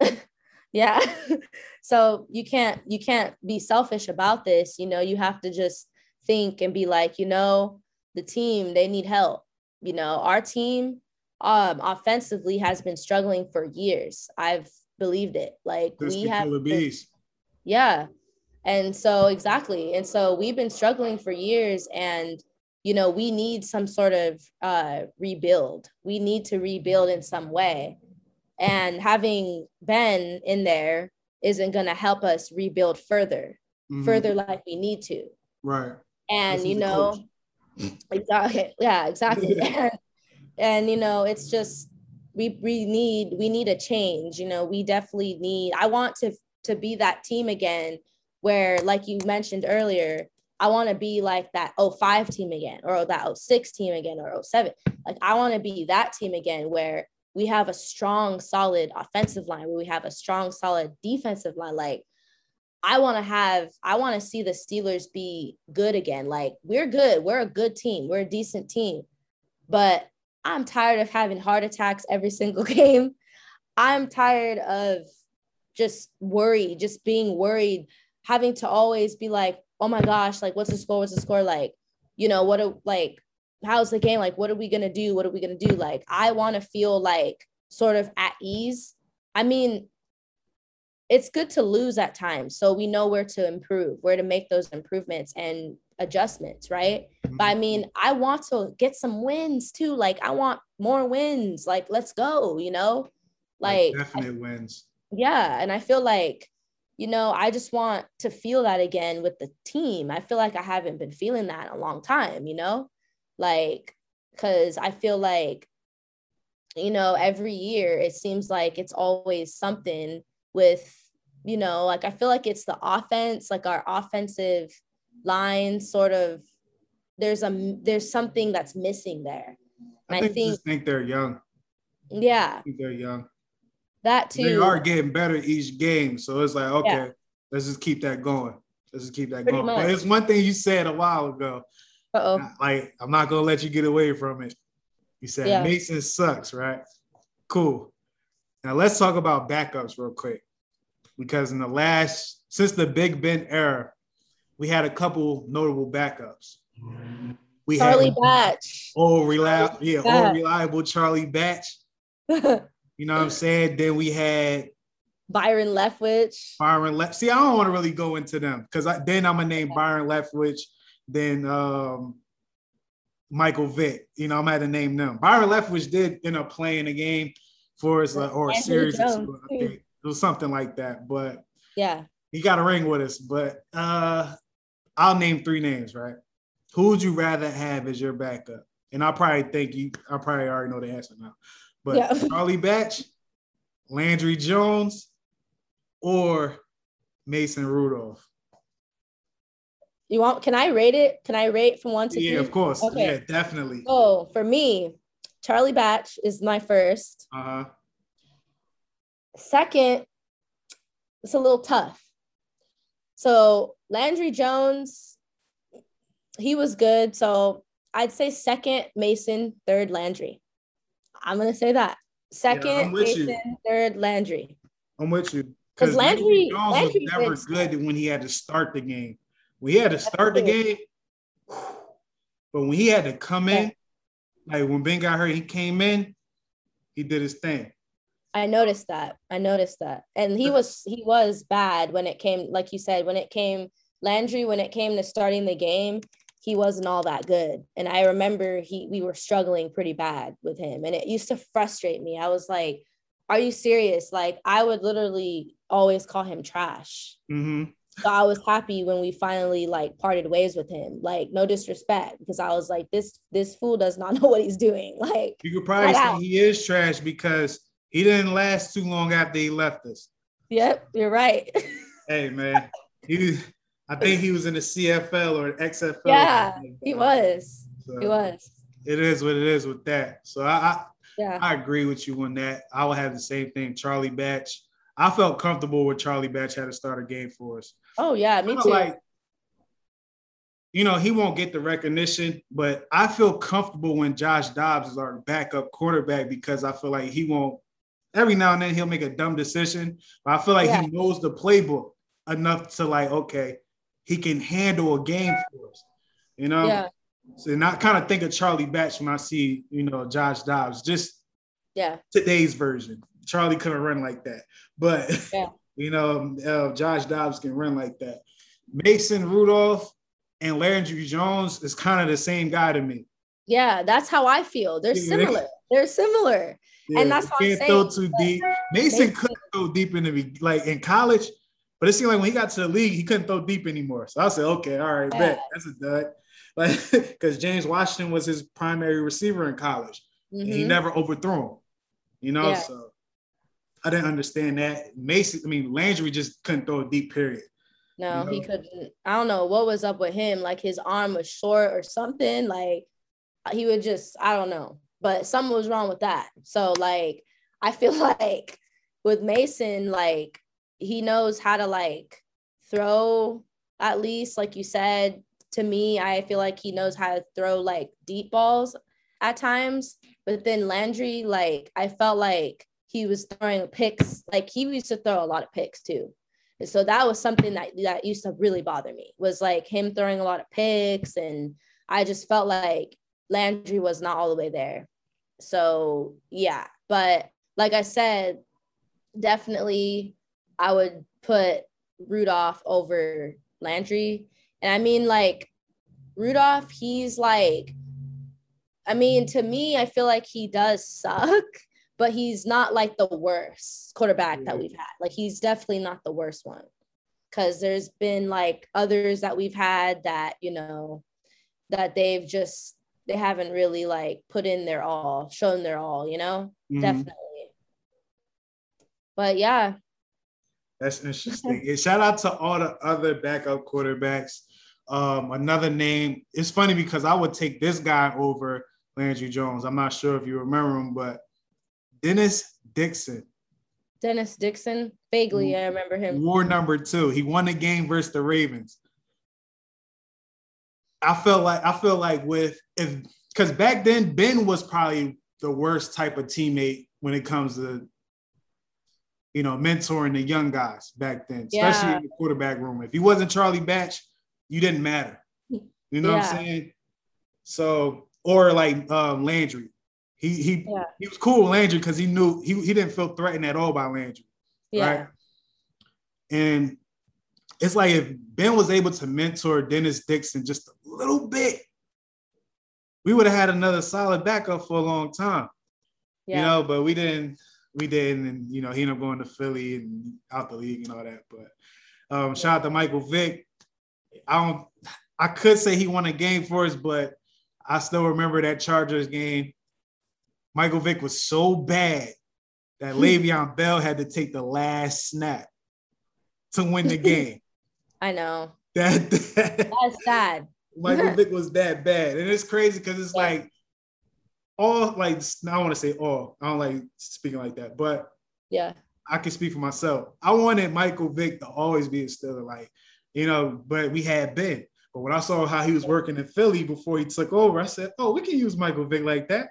Speaker 5: [LAUGHS]
Speaker 6: yeah. [LAUGHS] So you can't you can't be selfish about this you know you have to just think and be like you know the team they need help. You know our team um offensively has been struggling for years. I've believed it. Like we have been- yeah and so exactly. And so we've been struggling for years and you know we need some sort of uh rebuild. We need to rebuild in some way. And having ben in there isn't going to help us rebuild further
Speaker 5: Mhm.
Speaker 6: further like we need to.
Speaker 5: Right.
Speaker 6: and you know [LAUGHS] exactly. Yeah exactly. And, [LAUGHS] [LAUGHS] and you know it's just we we need we need a change. You know we definitely need i want to to be that team again where like you mentioned earlier i want to be like that 05 team again or that 06 team again or 07 like i want to be that team again where we have a strong solid offensive line where we have a strong solid defensive line like I want to have, I want to see the Steelers be good again. Like, we're good. We're a good team. We're a decent team. But I'm tired of having heart attacks every [LAUGHS] single game. I'm tired of just worry, just being worried, having to always be like, oh my gosh, like, what's the score? What's the score? Like, you know, what, a, like, how's the game? Like, what are we going to do? What are we going to do? Like, I want to feel like sort of at ease. I mean, it's good to lose at times so we know where to improve where to make those improvements and adjustments right mm-hmm. but i mean i want to get some wins too like i want more wins like let's go you know like I-
Speaker 5: definite wins.
Speaker 6: yeah and i feel like you know i just want to feel that again with the team i feel like i haven't been feeling that in a long time you know like because i feel like you know every year it seems like it's always something with you know like i feel like it's the offense like our offensive line sort of there's a there's something that's missing there
Speaker 5: I think,
Speaker 6: i think
Speaker 5: think they're young.
Speaker 6: yeah
Speaker 5: think they're young.
Speaker 6: That too
Speaker 5: They are getting better each game. So it's like, okay,
Speaker 6: Yeah.
Speaker 5: let's just keep that going. Let's just keep that
Speaker 6: Pretty
Speaker 5: going.
Speaker 6: much.
Speaker 5: But it's one thing you said a while ago.
Speaker 6: Uh-oh.
Speaker 5: Like, I'm not gonna let you get away from it. You said
Speaker 6: Yeah.
Speaker 5: Mason sucks, right? Cool. Now let's talk about backups real quick. Because in the last, since the Big Ben era, we had a couple notable backups. We
Speaker 6: Charlie
Speaker 5: had
Speaker 6: Batch.
Speaker 5: old reliable, yeah, old reliable Charlie Batch. [LAUGHS] You know what I'm saying? Then we had
Speaker 6: Byron Leftwich.
Speaker 5: Byron Left. See, I don't want to really go into them because then I'm gonna name Byron Leftwich, then um, Michael Vick. You know, I'm gonna name them. Byron Leftwich did end up playing a game for us uh, or a series. two. It was something like that, but
Speaker 6: Yeah.
Speaker 5: he got a ring with us. But uh, I'll name three names. Right? Who would you rather have as your backup? And I probably think you. I probably already know the answer now. But
Speaker 6: Yeah. [LAUGHS]
Speaker 5: Charlie Batch, Landry Jones, or Mason Rudolph.
Speaker 6: You want can I rate it? Can I rate from one to
Speaker 5: Yeah,
Speaker 6: three?
Speaker 5: of course.
Speaker 6: Okay.
Speaker 5: Yeah, definitely.
Speaker 6: Oh, for me, Charlie Batch is my first.
Speaker 5: Uh-huh.
Speaker 6: Second, it's a little tough. So Landry Jones, he was good. So I'd say second Mason, third Landry. I'm gonna say that. Second
Speaker 5: you.
Speaker 6: Mason, third Landry.
Speaker 5: I'm with you.
Speaker 6: 'Cause Landry-
Speaker 5: Jones
Speaker 6: Landry
Speaker 5: was never good when he had to start the game. When he had to start the game, but when he had to come in, like when Ben got hurt, he came in, he did his thing.
Speaker 6: I noticed that. I noticed that. And he was he was bad when it came, like you said, when it came Landry, when it came to starting the game, he wasn't all that good. And I remember he we were struggling pretty bad with him. And it used to frustrate me. I was like, are you serious? Like I would literally always call him trash.
Speaker 5: hmm
Speaker 6: So I was happy when we finally like parted ways with him. Like no disrespect, because I was like, this this fool does not [LAUGHS] know what he's doing. Like
Speaker 5: You could probably say
Speaker 6: out.
Speaker 5: he is trash because he didn't last too long after he left us.
Speaker 6: Yep, you're right. [LAUGHS]
Speaker 5: Hey man, he I think he was in the CFL or XFL.
Speaker 6: yeah,
Speaker 5: like
Speaker 6: he was.
Speaker 5: So
Speaker 6: He was.
Speaker 5: It is what it is with that. So I, I
Speaker 6: Yeah.
Speaker 5: I agree with you on that. I would have the same thing. Charlie Batch. I felt comfortable with Charlie Batch had to start a game for us.
Speaker 6: Oh yeah, me too.
Speaker 5: Like, you know, he won't get the recognition, but I feel comfortable when Josh Dobbs is our backup quarterback because I feel like he won't. Every now and then he'll make a dumb decision, but I feel like
Speaker 6: Yeah.
Speaker 5: he knows the playbook enough to like, okay, he can handle a game for us. You know,
Speaker 6: yeah,
Speaker 5: so and I kind of think of Charlie Batch when I see, you know, Josh Dobbs, just
Speaker 6: yeah,
Speaker 5: today's version. Charlie couldn't run like that, but
Speaker 6: Yeah. [LAUGHS]
Speaker 5: you know, uh, Josh Dobbs can run like that. Mason Rudolph and Landry Jones is kind of the same guy to me.
Speaker 6: yeah. That's how I feel. They're similar. They're similar.
Speaker 5: Yeah,
Speaker 6: And that's what I'm
Speaker 5: can't
Speaker 6: saying,
Speaker 5: throw too deep. Mason
Speaker 6: Mason-
Speaker 5: couldn't throw deep in the like in college, but it seemed like when he got to the league, he couldn't throw deep anymore. So I said, okay, all right, bet that's a dud. [LAUGHS] Like because James Washington was his primary receiver in college. and he
Speaker 6: Mhm.
Speaker 5: never overthrew him. You know,
Speaker 6: Yeah.
Speaker 5: so I didn't understand that. Mason, I mean, Landry just couldn't throw a deep period.
Speaker 6: No, he
Speaker 5: know?
Speaker 6: couldn't. I don't know what was up with him. Like his arm was short or something. Like he would just, I don't know. But something was wrong with that. So like I feel [LAUGHS] like with Mason, like he knows how to like throw at least, like you said, to me, I feel like he knows how to throw like deep balls at times. But then Landry, like I felt like he was throwing picks, like he used to throw a lot of picks too. And so that was something that that used to really bother me was like him throwing a lot of picks and I just felt like Landry was not all the way there. So yeah, but like I said, definitely I would put Rudolph over Landry. And I mean like Rudolph, he's like I mean to me I feel like he does suck [LAUGHS] but he's not like the worst quarterback that we've had. Like he's definitely not the worst one. Cause there's been like others that we've had that, you know, that they've just they haven't really like put in their all, shown their all, you know?
Speaker 5: Mhm.
Speaker 6: Definitely. But yeah,
Speaker 5: That's interesting. [LAUGHS] and shout out to all the other backup quarterbacks. Um, another name. It's funny because I would take this guy over Landry Jones. I'm not sure if you remember him, but Dennis Dixon,
Speaker 6: Dennis Dixon, vaguely, I remember him.
Speaker 5: war number two. He won the game versus the Ravens. I felt like I feel like with if because back then Ben was probably the worst type of teammate when it comes to you know mentoring the young guys back then, especially
Speaker 6: Yeah.
Speaker 5: in the quarterback room. If he wasn't Charlie Batch, you didn't matter. You know what I'm saying? So, or like um, Landry, he he
Speaker 6: Yeah.
Speaker 5: he was cool with Landry because he knew he he didn't feel threatened at all by Landry,
Speaker 6: Yeah.
Speaker 5: right? And it's like if Ben was able to mentor Dennis Dixon just a little bit, we would have had another solid backup for a long time
Speaker 6: Yeah.
Speaker 5: you know, but we didn't, we didn't, and you know, he ended up going to Philly and out the league and all that. But um, shout out to Michael Vick. I don't, I could say he won a game for us, but I still remember that Chargers game. Michael Vick was so bad that Le'Veon Bell had to take the last snap to win the [LAUGHS] game.
Speaker 6: I know.
Speaker 5: that, [LAUGHS] that
Speaker 6: That's sad.
Speaker 5: Michael [LAUGHS] Vick was that bad, and it's crazy because it's
Speaker 6: Yeah.
Speaker 5: like all like I want to say all. I don't like speaking like that, but
Speaker 6: Yeah.
Speaker 5: I can speak for myself. I wanted Michael Vick to always be a Steeler, like you know, but we had Ben. But when I saw how he was working in Philly before he took over, I said, "Oh, we can use Michael Vick like that."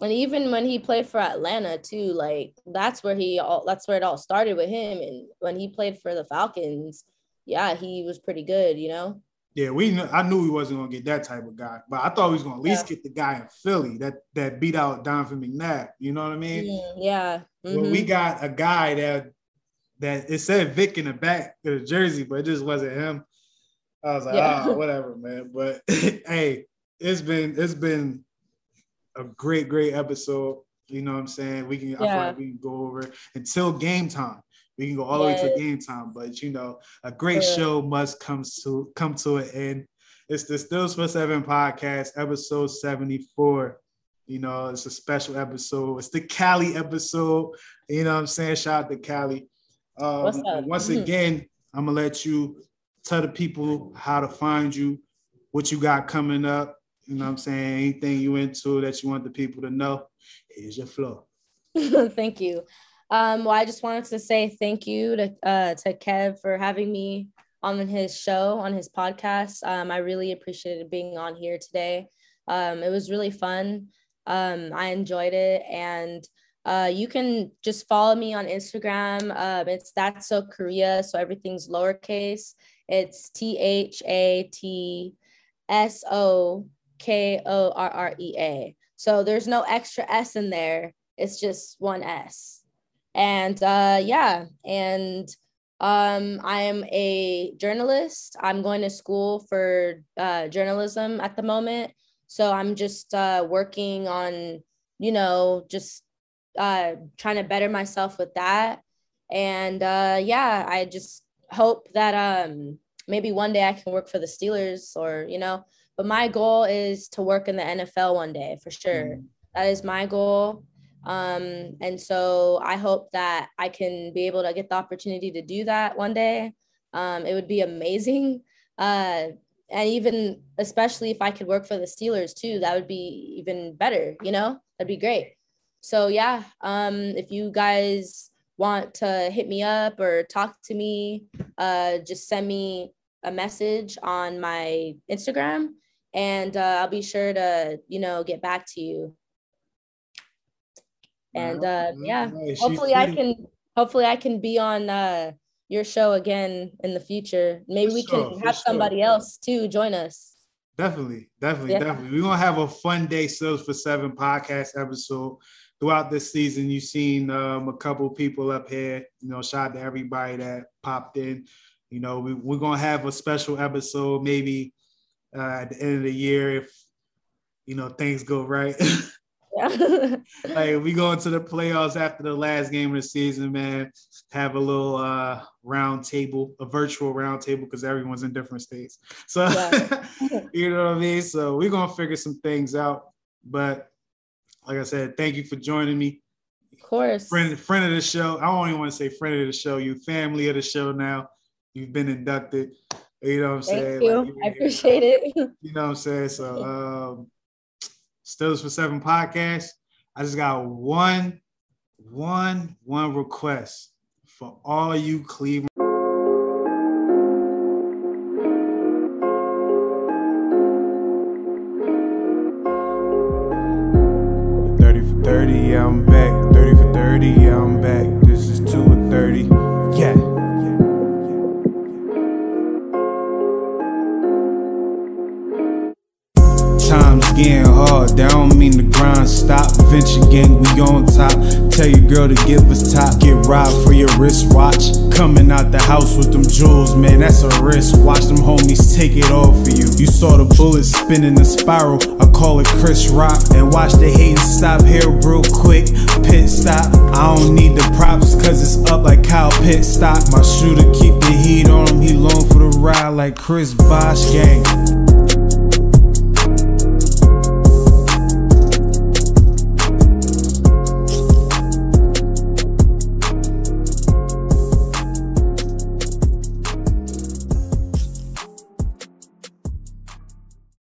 Speaker 6: And even when he played for Atlanta too, like that's where he all that's where it all started with him. And when he played for the Falcons, yeah, he was pretty good, you know?
Speaker 5: Yeah, we. Knew, I knew we wasn't gonna get that type of guy, but I thought we was gonna at least get the guy in Philly that that beat out Donovan McNabb. You know what I mean?
Speaker 6: Mm, yeah.
Speaker 5: Well,
Speaker 6: mhm.
Speaker 5: we got a guy that that it said Vick in the back of the jersey, but it just wasn't him. I was like,
Speaker 6: Yeah.
Speaker 5: oh, whatever, man. But [LAUGHS] hey, it's been it's been a great, great episode. You know what I'm saying? We can I feel like we can go over until game time. We can go all the way to
Speaker 6: Yes.
Speaker 5: game time, but you know, a great
Speaker 6: Yeah.
Speaker 5: show must come to come to an end. It's the Steelers for Seven podcast, episode 74. You know, it's a special episode. It's the Cali episode. You know what I'm saying? Shout out to Cali. Um? Once
Speaker 6: Mhm.
Speaker 5: again, I'm gonna let you tell the people how to find you, what you got coming up. You know what I'm saying? Anything you into that you want the people to know. Here's your flow. [LAUGHS]
Speaker 6: thank you. Um, well, I just wanted to say thank you to uh, to Kev for having me on his show, on his podcast. Um, I really appreciated being on here today. Um, it was really fun. Um, I enjoyed it, and uh, you can just follow me on Instagram. Um, it's that's so Korrea, so everything's lowercase. It's T H A T S O K O R R E A. So there's no extra S in there. It's just one S. And uh, yeah, and um, I am a journalist. I'm going to school for uh, journalism at the moment. So I'm just uh, working on, you know, just uh, trying to better myself with that. And uh, yeah, I just hope that um, maybe one day I can work for the Steelers or, you know, but my goal is to work in the NFL one day for sure. That is my goal. Um, and so I hope that I can be able to get the opportunity to do that one day. Um, it would be amazing. [LAUGHS] Uh, and even especially if I could work for the Steelers too, that would be even better, you know, that'd be great. So yeah, um, if you guys want to hit me up or talk to me, uh, just send me a message on my Instagram and uh, I'll be sure to, you know, get back to you. And uh, yeah, hopefully I can, hopefully I can be on uh, your show again in the future. Maybe we
Speaker 5: sure,
Speaker 6: can
Speaker 5: for
Speaker 6: have
Speaker 5: sure.
Speaker 6: somebody else too join us.
Speaker 5: Definitely, definitely,
Speaker 6: Yeah.
Speaker 5: definitely. We're gonna have a fun day sales for seven podcast episode throughout this season. You've seen um, a couple people up here. You know, shout out to everybody that popped in. You know, we, we're gonna have a special episode maybe uh, at the end of the year if you know things go right. [LAUGHS]
Speaker 6: Yeah. [LAUGHS]
Speaker 5: like we go into the playoffs after the last game of the season, man. Have a little uh round table, a virtual round table because everyone's in different states. So
Speaker 6: Yeah. [LAUGHS]
Speaker 5: you know what I mean. So we're gonna figure some things out. But like I said, thank you for joining me.
Speaker 6: of course.
Speaker 5: Friend, friend of the show. I don't even want to say friend of the show. You family of the show now. You've been inducted. You know what I'm saying?
Speaker 6: Thank you.
Speaker 5: Like,
Speaker 6: I appreciate it. [LAUGHS]
Speaker 5: you know what I'm saying? So um Steelers for Seven podcast. I just got one, one, one request for all you Cleveland. Top. Tell your girl to give us top. Get robbed for your wristwatch. Coming out the house with them jewels, man, that's a risk. Watch them homies take it all for you. You saw the bullet spin in the spiral. I call it Chris Rock. And watch the hating stop here real quick. Pit stop. I don't need the props, cause it's up like Kyle Pit stop. My shooter keep the heat on him. He long for the ride like Chris Bosh gang.